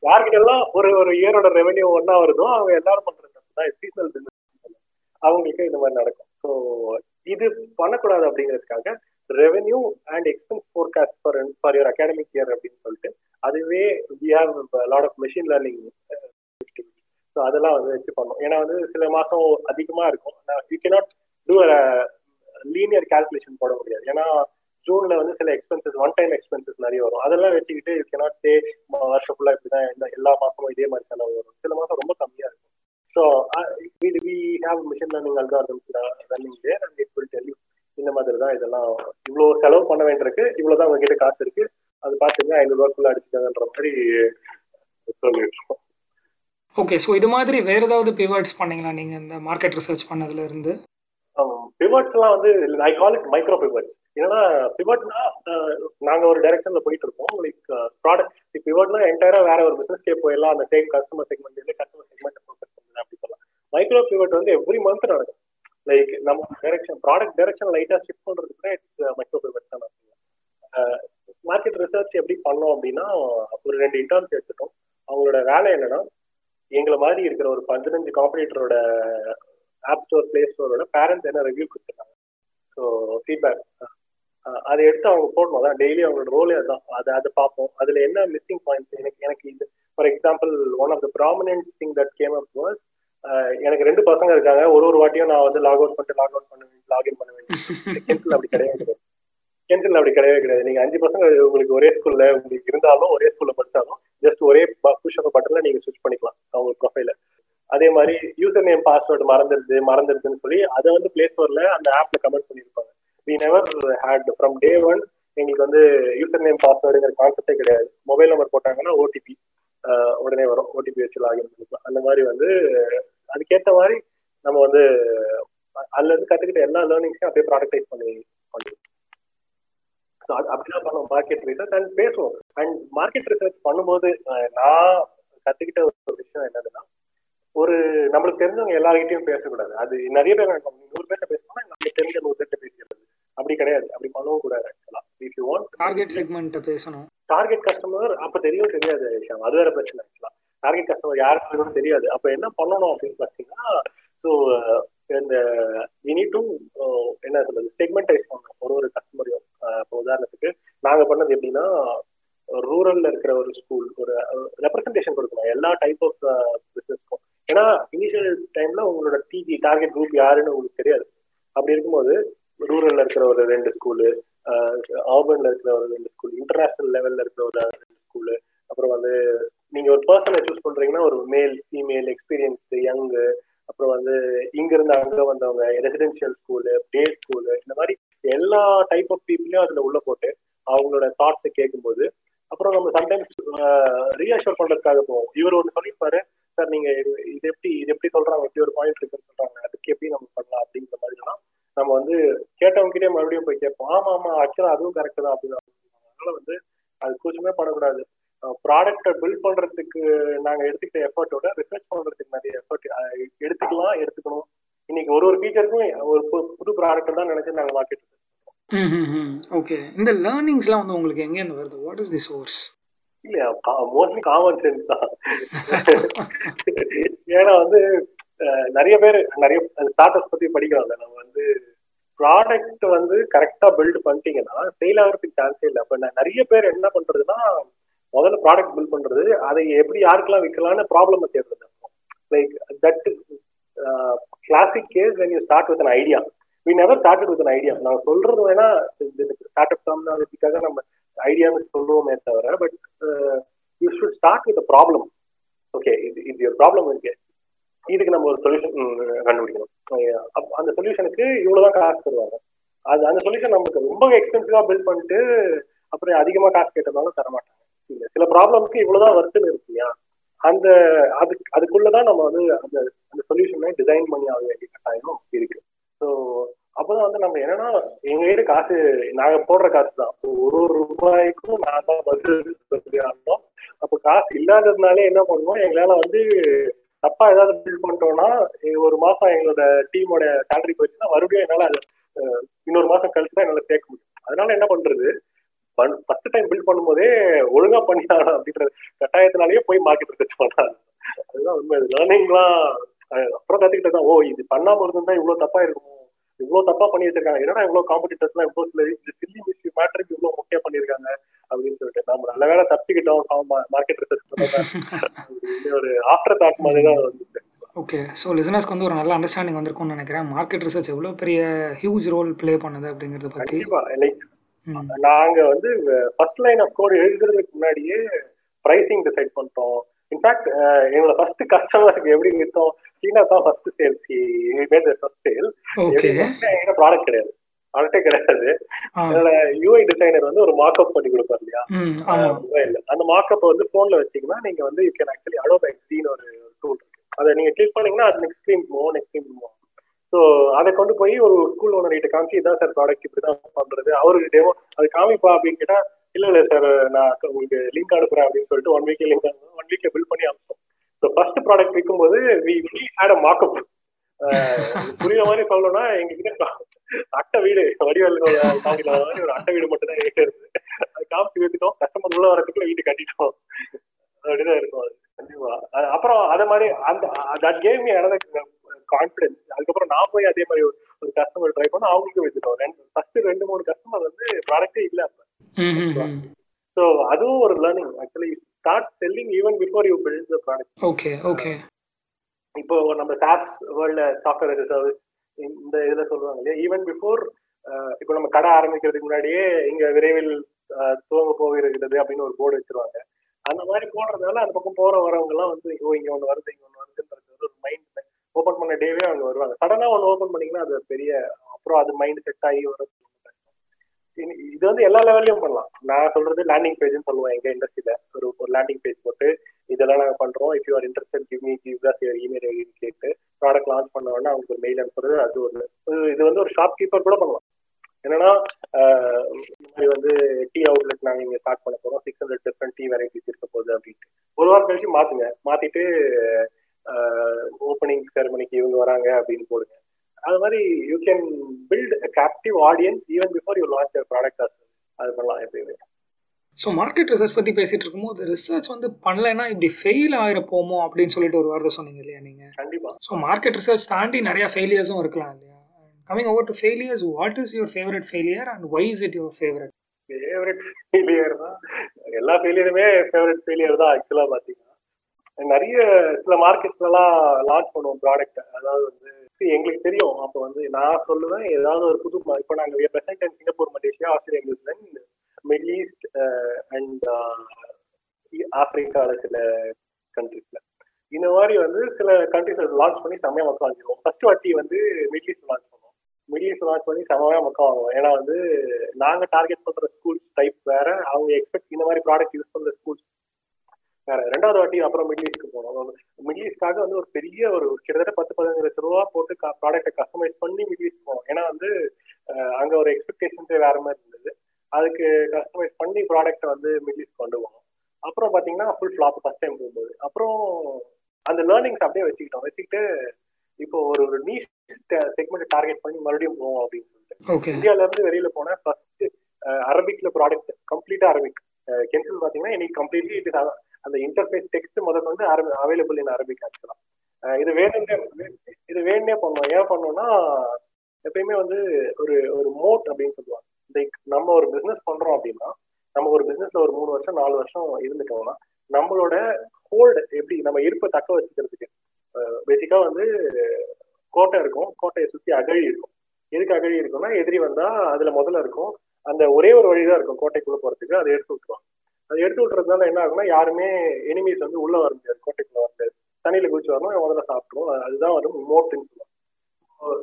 யார்கிட்டெல்லாம் ஒரு ஒரு இயரோட ரெவன்யூ ஒன்னா வருதோ அவங்க எல்லாரும் பண்றது தான் சீசனல் பிசினஸ் அவங்களுக்கு இந்த மாதிரி நடக்கும். ஸோ இது பண்ணக்கூடாது அப்படிங்கிறதுக்காக revenue and expense forecast for for your academic year அப்படின்னு சொல்லிட்டு அதுவே we have lot of machine learning so அதெல்லாம் வந்து வச்சு பண்ணோம் ஏன்னா வந்து சில மாதம் அதிகமாக இருக்கும். You can not do linear calculation போட முடியாது. ஏன்னா ஜூன்ல வந்து சில எக்ஸ்பென்சஸ் ஒன் டைம் எக்ஸ்பென்சஸ் நிறைய வரும். அதெல்லாம் வச்சுக்கிட்டு யூ கேனாட் சே வருஷம் ஃபுல்லா இப்படி தான் இந்த எல்லா மாதமும் இதே மாதிரி செலவு வரும். சில மாசம் ரொம்ப கம்மியாக இருக்கும். So we have machine learning algorithms running there and it will tell இந்த மாதிரி தான் இதெல்லாம் இவ்வளோ செலவு பண்ண வேண்டியிருக்கு இவ்வளோ தான் உங்ககிட்ட காசு இருக்கு அது பார்த்துங்க ஐநூறுரூவாக்குள்ள அடிச்சுக்கங்கன்ற மாதிரி சொல்லிட்டு ஓகே ஸோ இது மாதிரி வேற ஏதாவது பிவர்ட்ஸ் பண்ணீங்களா நீங்க இந்த மார்க்கெட் ரிசர்ச் பண்ணதுல இருந்து? பிவர்ட்ஸ்லாம் வந்து I call it micro pivot ஏன்னா பிவட்னா நாங்க ஒரு டைரக்ஷன்ல போயிட்டு இருக்கோம் லைக் ப்ராடக்ட் பிவட்னா என்டையரா வேற ஒரு பிசினஸ்க்கே போயிடலாம் அந்த same customer segment customer segment focus பண்ணுது அப்படி சொல்லலாம். மைக்ரோ பிவட் வந்து எவ்ரி மந்த் நடக்கும். லைக் நம்ம டைரக்ஷன் ப்ராடக்ட் டைரக்ஷன் லைட்டா ஷிஃப்ட் பண்றதுக்கு இட்ஸ் மைக்ரோ பிவட் தான் மார்க்கெட் ரிசர்ச் எப்படி பண்ணோம் அப்படின்னா ஒரு ரெண்டு இன்டர்ன்ஸ் எடுத்துட்டோம். அவங்களோட வேலை என்னன்னா எங்களை மாதிரி இருக்கிற ஒரு பதினஞ்சு காம்படிட்டரோட ஆப் ஸ்டோர் பிளே ஸ்டோரோட பேரண்ட்ஸ் என்ன ரிவ்யூ கொடுத்துருக்காங்க? ஸோ ஃபீட்பேக் அதை எடுத்து அவங்க போடணும். அதான் டெய்லி அவங்களோட ரோலே அதுதான் அதை அதை பார்ப்போம். அதில் என்ன மிஸ்ஸிங் பாயிண்ட்ஸ் எனக்கு எனக்கு இது for example one of the prominent thing that came up was எனக்கு ரெண்டு பசங்க இருக்காங்க. ஒரு ஒரு வாட்டியும் நான் வந்து லாக் அவுட் பண்ணிட்டு லாக் அவுட் பண்ண லாகின் பண்ண வேண்டிய கென்சில் அப்படி கிடையவே கிடையாது. கென்சில் அப்படி கிடையவே கிடையாது. நீங்க அஞ்சு பசங்க உங்களுக்கு ஒரே ஸ்கூல்ல உங்களுக்கு இருந்தாலும் ஒரே ஸ்கூல்ல படிச்சாலும் ஜஸ்ட் ஒரே புஷ் ஆஃப் பட்டன்ல நீங்க ஸ்விட்ச் பண்ணிக்கலாம். அவங்க ப்ரொஃபைல அதே மாதிரி யூசர் நேம் பாஸ்வேர்டு மறந்துடுது மறந்துடுதுன்னு சொல்லி அதை வந்து பிளே ஸ்டோர்ல அந்த ஆப்ல கமெண்ட் பண்ணியிருப்பாங்க. We never had from day one எங்களுக்கு வந்து யூசர் நேம் பாஸ்வேர்டுங்கிற கான்செப்டே கிடையாது. மொபைல் நம்பர் போட்டாங்கன்னா ஓடிபி உடனே வரும். ஓடிபி வச்சு லாகின் பண்ணிக்கலாம். அந்த மாதிரி வந்து அதுக்கேற்ற மாதிரி நம்ம வந்து அதுல இருந்து கத்துக்கிட்ட எல்லா லேர்னிங்ஸையும் அப்படியே ப்ராடக்டைஸ் பண்ணி பண்ணுவோம் ஸோ அது அப்படிதான் பண்ணுவோம். மார்க்கெட் ரிசர்ச் அண்ட் பேசுவோம். அண்ட் மார்க்கெட் ரிசர்ச் பண்ணும்போது நான் கத்துக்கிட்ட ஒரு விஷயம் என்னதுன்னா ஒரு நம்மளுக்கு தெரிஞ்சவங்க எல்லார்கிட்டையும் பேசக்கூடாது. அது நிறைய பேர் நூறு பேர்ட்ட பேசணும்னா நம்மளுக்கு தெரிஞ்ச நூறு பேர்ட்ட பேசிடுறது. அப்படி கிடையாது. அப்படி பண்ணவும் கூடாது ஆக்சுவலா if you want target segment பேசணும். டார்கெட் கஸ்டமர் அப்ப தெரியும் தெரியாது விஷயம் அது வேற பிரச்சனை ஆக்சுவலா டார்கெட் கஸ்டமர் யாருக்கு தெரியாது. அப்ப என்ன பண்ணணும் அப்படின்னு பாத்தீங்கன்னா ஸோ இந்த நீட் டு என்ன சொல்றது? செக்மெண்டைஸ் பண்ணணும். ஒரு ஒரு கஸ்டமரையும் இப்போ உதாரணத்துக்கு நாங்க பண்ணது எப்படின்னா ரூரல்ல இருக்கிற ஒரு ஸ்கூல் ஒரு ரெப்ரஸன்டேஷன் கொடுக்கணும். எல்லா டைப் ஆஃப் பிசினஸ்க்கும் ஏன்னா இனிஷியல் டைம்ல உங்களோட டிஜி டார்கெட் குரூப் யாருன்னு உங்களுக்கு தெரியாது. அப்படி இருக்கும்போது ரூரல்ல இருக்கிற ஒரு ரெண்டு ஸ்கூலு ஆர்பன்ல இருக்கிற ஒரு ரெண்டு ஸ்கூல் இன்டர்நேஷனல் லெவல்ல இருக்கிற ஒரு ரெண்டு ஸ்கூலு அப்புறம் வந்து நீங்க ஒரு பர்சனை சூஸ் பண்றீங்கன்னா ஒரு மேல் ஃபீமேல் எக்ஸ்பீரியன்ஸ் யங்கு அப்புறம் வந்து இங்க இருந்து அங்க வந்தவங்க ரெசிடென்ஷியல் ஸ்கூலு டே ஸ்கூலு இந்த மாதிரி எல்லா டைப் ஆஃப் பீப்புளையும் அதுல உள்ள போட்டு அவங்களோட தாட்ஸை கேட்கும்போது அப்புறம் நம்ம சம்டைம்ஸ் ரீஅஷூர் பண்றதுக்காக போவோம். இவர் ஒன்று சொல்லியிருப்பாரு சார் நீங்க இது எப்படி இது எப்படி சொல்றாங்க? இப்படி ஒரு பாயிண்ட் இருக்குன்னு சொல்றாங்க. அதுக்கு எப்படி நம்ம பண்ணலாம் அப்படிங்கிற மாதிரிலாம் நம்ம வந்து கேட்டவங்ககிட்டே மறுபடியும் போய் கேட்போம். ஆமா ஆமா ஆக்சுவலா அதுவும் கரெக்ட் தான் அப்படின்னு அதனால வந்து அது கூச்சமே படக்கூடாது. ப்ராடக்டை பில்ட் பண்றதுக்கு நாங்க எடுத்துக்கிட்ட எஃபர்ட்டோட ரிசர்ச் பண்றதுக்கு நிறைய எஃபர்ட் எடுத்துக்கலாம் எடுத்துக்கணும். இன்னைக்கு ஒரு ஒரு ஃபீச்சருக்கும் ஒரு புது ப்ராடக்ட் தான் நினைச்சு நாங்க மார்க்கெட் ஓகே இந்த லேர்னிங்ஸ்லாம் வந்து உங்களுக்கு எங்க இருந்து வருது? வாட் இஸ் தி சோர்ஸ் இல்லையா? மோஸ்ட்லி காமன் சென்ஸ் தான். ஏன்னா வந்து நிறைய பேர் நிறைய ஸ்டார்ட் பத்தி படிக்கிறாங்க. நம்ம வந்து ப்ராடக்ட் வந்து கரெக்டா பில்ட் பண்ணிட்டீங்கன்னா சேல் ஆகிறதுக்கு சான்ஸே இல்லை. அப்ப நிறைய பேர் என்ன பண்றதுன்னா முதல்ல ப்ராடக்ட் பில்ட் பண்றது அதை எப்படி யாருக்கெல்லாம் விற்கலாம்னு ப்ராப்ளம் தேடுறது. Like that classic case when you start with an idea we never started with an idea நான் சொல்றது வேணா ஸ்டார்ட் அப் டெர்மினாலஜிக்காக நம்ம ஐடியான்னு சொல்லுவோமே தவிர but you should start with problem okay இது இது ஒரு ப்ராப்ளம் இருக்கு. இதுக்கு நம்ம ஒரு சொல்யூஷன் கண்டுபிடிக்கணும். அந்த சொல்யூஷனுக்கு இவ்வளவுதான் காசு தருவாங்க. அது அந்த சொல்யூஷன் நமக்கு ரொம்ப எக்ஸ்பென்சிவா பில்ட் பண்ணிட்டு அப்புறம் அதிகமா காசு கேட்டதாலும் தரமாட்டாங்க. இல்லை இல்ல சில ப்ராப்ளம்க்கு இவ்வளவுதான் வருஷம் இருக்கு இல்லையா? அந்த அது அதுக்குள்ளதான் நம்ம வந்து அந்த அந்த சொல்யூஷனை டிசைன் பண்ணி ஆக வேண்டிய கட்டாயம் இருக்கு. ஸோ அப்பதான் வந்து நம்ம என்னன்னா எங்க கிட்ட காசு நாங்க போடுற காசு தான் ஒரு ஒரு ரூபாய்க்கும் நான் தான் பதில் இருந்தோம் அப்போ காசு இல்லாததுனாலே என்ன பண்ணுவோம்? எங்களால வந்து தப்பா ஏதாவது பில்ட் பண்ணிட்டோம்னா ஒரு மாசம் எங்களோட டீமோட சேலரி போயிடுச்சுன்னா மறுபடியும் என்னால இன்னொரு மாசம் கழிச்சு தான் என்னால சேர்க்க முடியும். அதனால என்ன பண்றது? ஃபர்ஸ்ட் டைம் பில்ட் பண்ணும்போதே ஒழுங்கா பண்ணிட்டாங்க அப்படின்ற கட்டாயத்தினாலேயே போய் மார்க்கெட் ரிசர்ச் பண்றாங்க. அதுதான் உண்மை. லேர்னிங்லாம் அப்புறம் கத்துக்கிட்டதான் ஓ இது பண்ணாம இருந்தா இவ்வளவு தப்பா இருக்கும். இவ்வளவு தப்பா பண்ணி வச்சிருக்காங்க என்னடா இவ்வளவு காம்படிட்டர்ஸ் எல்லாம் இவ்வளவு சில இந்த சில்லி மிஸ்யூ மேட்டருக்கு இவ்வளவு முக்கியம் பண்ணிருக்காங்க அப்படின்னு சொல்லிட்டு நம்ம நல்ல வேலை தப்பிக்கிட்டோம். மார்க்கெட் ரிசர்ச் ஒரு ஆஃப்டர் தாட் மாதிரி தான் வந்துச்சு ஓகே ஸோ லிசனர்ஸ்க்கு வந்து ஒரு நல்ல அண்டர்ஸ்டாண்டிங் வந்திருக்கும்னு நினைக்கிறேன். மார்க்கெட் ரிசர்ச் எவ்வளோ பெரிய ஹியூஜ் ரோல் ப்ளே பண்ணுது அப்படிங்கிறத பற்றி லைக் நாங்க வந்து ஃபர்ஸ்ட் லைன் ஆஃப் கோட் எழுதுறதுக்கு முன்னாடியே ப்ரைசிங் டிசைட் பண்ணிட்டோம். இன்ஃபேக்ட் எங்களோட ஃபர்ஸ்ட் கஸ்டமருக்கு எப்படி வித்தோம்? சீனா தான் first sale made first sale என்கிட்ட ப்ராடக்ட் கிடையாது. ப்ராடக்டே கிடையாது. என்னோட யூஐ டிசைனர் வந்து ஒரு மார்க்அப் பண்ணி கொடுப்பாரு இல்லையா? மொபைல்ல அந்த மார்க்அப் வந்து போன்ல வச்சீங்கன்னா நீங்க வந்து யூ கேன் ஆக்சுவலி அடோப் எக்ஸ்டின்னு ஒரு டூல் இருக்கு. அதை நீங்க கிளிக் பண்ணீங்கன்னா அது நெக்ஸ்ட் ஸ்க்ரீன் போகும் நெக்ஸ்ட் ஸ்க்ரீன் போகும் ஸோ அதை கொண்டு போய் ஒரு ஸ்கூல் ஓனர் கிட்ட காமிச்சு இதான் சார் ப்ராடக்ட் இப்படி தான் பண்றது. அவருக்கு டெமோ அது காமிப்பா அப்படின்னு கேட்டா இல்ல இல்ல சார் நான் உங்களுக்கு லிங்க் அனுப்புறேன் அப்படின்னு சொல்லிட்டு ஒன் வீக்ல லிங்க் ஒன் வீக்ல பில் பண்ணி அனுப்பிச்சோம் ஸோ ஃபர்ஸ்ட் ப்ராடக்ட் விற்கும்போது வி ஹேட் அ மார்க்அப் புரியுற மாதிரி சொல்லணும்னா எங்ககிட்ட அட்டை வீடு வடிவேல் மாதிரி ஒரு அட்டை வீடு மட்டும் தான் எங்கிட்ட அது காமிச்சு விட்டுட்டோம். கஸ்டமர் உள்ள வரதுக்குள்ள வீடு கட்டிட்டோம். அப்படிதான் இருக்கும் அது. கண்டிப்பா. அப்புறம் அதே மாதிரி அந்த தட் கேம் எனக்கு கான்ஃபிடன்ஸ் அதுக்கப்புறம் நான் போய் அதே மாதிரி ஒரு கஸ்டமர் ட்ரை பண்ண அவங்களுக்கும் வச்சுட்டோம் ரெண்டு ஃபர்ஸ்ட் ரெண்டு மூணு கஸ்டமர் வந்து ப்ராடக்டே இல்ல அப்ப. ஸோ அதுவும் ஒரு learning actually start selling even before you build the product okay okay இப்போ நம்ம சாஸ் வேர்ல்ட்ல சாஃப்ட்வேர் சர்வீஸ் இந்த இதுல சொல்லுவாங்க இல்லையா? ஈவன் பிஃபோர் இப்போ நம்ம கடை ஆரம்பிக்கிறதுக்கு முன்னாடியே இங்க விரைவில் துவங்க போகிறது அப்படின்னு ஒரு போர்டு வச்சிருவாங்க. அந்த மாதிரி போடுறதுனால அந்த பக்கம் போற வரவங்க எல்லாம் வந்து ஓ இங்க ஒண்ணு வருது இங்க ஒண்ணு வருதுன்றது ஒரு மைண்ட் ஓப்பன் பண்ண டேவே அவங்க வருவாங்க. சடனா ஒன்று ஓப்பன் பண்ணீங்கன்னா அது பெரிய அப்புறம் அது மைண்ட் செட் ஆகி வர இது வந்து எல்லா லெவல்லையும் பண்ணலாம். நான் சொல்றது லேண்டிங் பேஜ்னு சொல்லுவேன் எங்க இண்டஸ்ட்ரியில ஒரு ஒரு லேண்டிங் பேஜ் போட்டு இதெல்லாம் நாங்கள் பண்றோம். If you are interest give me give those your email ID கேட்டு ப்ராடக்ட் லான்ச் பண்ண உடனே அவங்களுக்கு ஒரு மெயில் அனுப்புறது அது ஒரு இது வந்து ஒரு ஷாப் கீப்பர் கூட பண்ணலாம். என்னன்னா இது வந்து டீ அவுட்லெட் நாங்கள் இங்கே ஸ்டார்ட் பண்ண போகிறோம் six hundred different tea varieties இருக்க போகுது அப்படின்ட்டு. ஒரு வாரம் கழிச்சு மாற்றுங்க மாற்றிட்டு ஓப்பனிங் செரமனிக்கு இவங்க வராங்க அப்படின்னு போடுங்க. அது மாதிரி you can build captive audience even before you launch product அது பண்ணலாம் எப்பயுமே ஸோ மார்க்கெட் ரிசர்ச் பற்றி பேசிட்டு இருக்கும்போது ரிசர்ச் வந்து பண்ணலைன்னா இப்படி ஃபெயில் ஆகிரப்போமோ அப்படின்னு சொல்லிட்டு ஒரு வார்த்தை சொன்னீங்க இல்லையா நீங்கள் கண்டிப்பா. ஸோ மார்க்கெட் ரிசர்ச் தாண்டி நிறைய ஃபெயிலியர்ஸும் இருக்கலாம் இல்லையா? Coming over to failures what is your favourite failure and why is it your favourite favourite failure தான். எல்லா ஃபெயிலியருமே ஃபேவரட் ஃபெயிலியர் தான் ஆக்சுவலா பாத்தீங்கன்னா நிறைய சில மார்க்கெட்ஸ்லாம் லான்ச் பண்ணுவோம் ப்ராடக்ட் அதாவது வந்து எங்களுக்கு தெரியும். அப்போ வந்து நான் சொல்லுவேன் ஏதாவது ஒரு புது இப்போ நாங்கள் present and Singapore Malaysia Australia New Zealand middle east and ஆப்பிரிக்காவில் சில கண்ட்ரிஸில் இந்த மாதிரி வந்து சில கண்ட்ரிஸ் லான்ச் பண்ணி செம்மையாக மக்கள் வாங்கிடுவோம் ஃபர்ஸ்ட் வாட்டி வந்து மிடில் ஈஸ்ட் லான்ச் பண்ணுவோம். மிடில் ஈஸ்ட் லான்ச் பண்ணி செமையாக மக்கள் வாங்குவோம். ஏன்னா வந்து நாங்கள் டார்கெட் பண்ணுற ஸ்கூல்ஸ் டைப் வேற. அவங்க எக்ஸ்பெக்ட் இந்த மாதிரி ப்ராடக்ட் யூஸ் பண்ணுற ஸ்கூல்ஸ் வேற ரெண்டாவது வாட்டி அப்புறம் மிடில் ஈஸ்ட்க்கு போனோம் மிடில் ஈஸ்ட்காக வந்து ஒரு பெரிய ஒரு கிட்டத்தட்ட பத்து பதினஞ்சு லட்ச ரூபா போட்டு ப்ராடக்ட்டை கஸ்டமைஸ் பண்ணி மிடில் ஈஸ்ட் போனோம். ஏன்னா வந்து அங்க ஒரு எக்ஸ்பெக்டேஷன்ஸே வேற மாதிரி இருந்தது. அதுக்கு கஸ்டமைஸ் பண்ணி ப்ராடக்ட்டை வந்து மிடில் ஈஸ்ட் கொண்டு போனோம். அப்புறம் பாத்தீங்கன்னா ஃபுல் ஃபிளாப் ஃபர்ஸ்ட் டைம் போகும்போது. அப்புறம் அந்த லேர்னிங்ஸ் அப்படியே வச்சுக்கிட்டோம். வச்சுக்கிட்டு இப்போ ஒரு ஒரு நீ செக்மெண்ட் டார்கெட் பண்ணி மறுபடியும் போவோம் அப்படின்னு சொல்லிட்டு. இந்தியால இருந்து வெளியில போனேன். ஃபர்ஸ்ட் அரபிக்ல ப்ராடக்ட் கம்ப்ளீட்டா அரபிக் கென்சில் பாத்தீங்கன்னா இன்னைக்கு கம்ப்ளீட்லி இட் அந்த இன்டர்ஃபேஸ் டெக்ஸ்ட் முதற்கொண்டு வந்து அவைலபிள் இன் அரபிக் ஆக்சுவலா இது வேணும்னே இது வேணுன்னே பண்ணோம் ஏன் பண்ணோம்னா எப்பயுமே வந்து ஒரு ஒரு மோட் அப்படின்னு சொல்லுவாங்க. லைக் நம்ம ஒரு பிசினஸ் பண்றோம் அப்படின்னா நம்ம ஒரு பிசினஸ்ல ஒரு மூணு வருஷம் நாலு வருஷம் இருந்துட்டோம்னா நம்மளோட ஹோல்டு எப்படி நம்ம இருப்பை தக்க வச்சுக்கிறதுக்கு பேசிக்கா வந்து கோட்டை இருக்கும். கோட்டையை சுத்தி அகழி இருக்கும். எதுக்கு அகழி இருக்கும்னா எதிரி வந்தா அதுல முதல்ல இருக்கும். அந்த ஒரே ஒரு வழிதான் இருக்கும் கோட்டைக்குள்ள போறதுக்கு. அதை எடுத்து விட்டுருவாங்க. அதை எடுத்து விட்டுறதுனால என்ன ஆகும்னா யாருமே எனிமீஸ் வந்து உள்ள வர முடியாது கோட்டைக்குள்ள வர முடியாது. தண்ணியில குதிச்சு வரணும் முதல்ல சாப்பிடுவோம் அதுதான் வந்து மோட்டுன்னு சொல்லுவாங்க.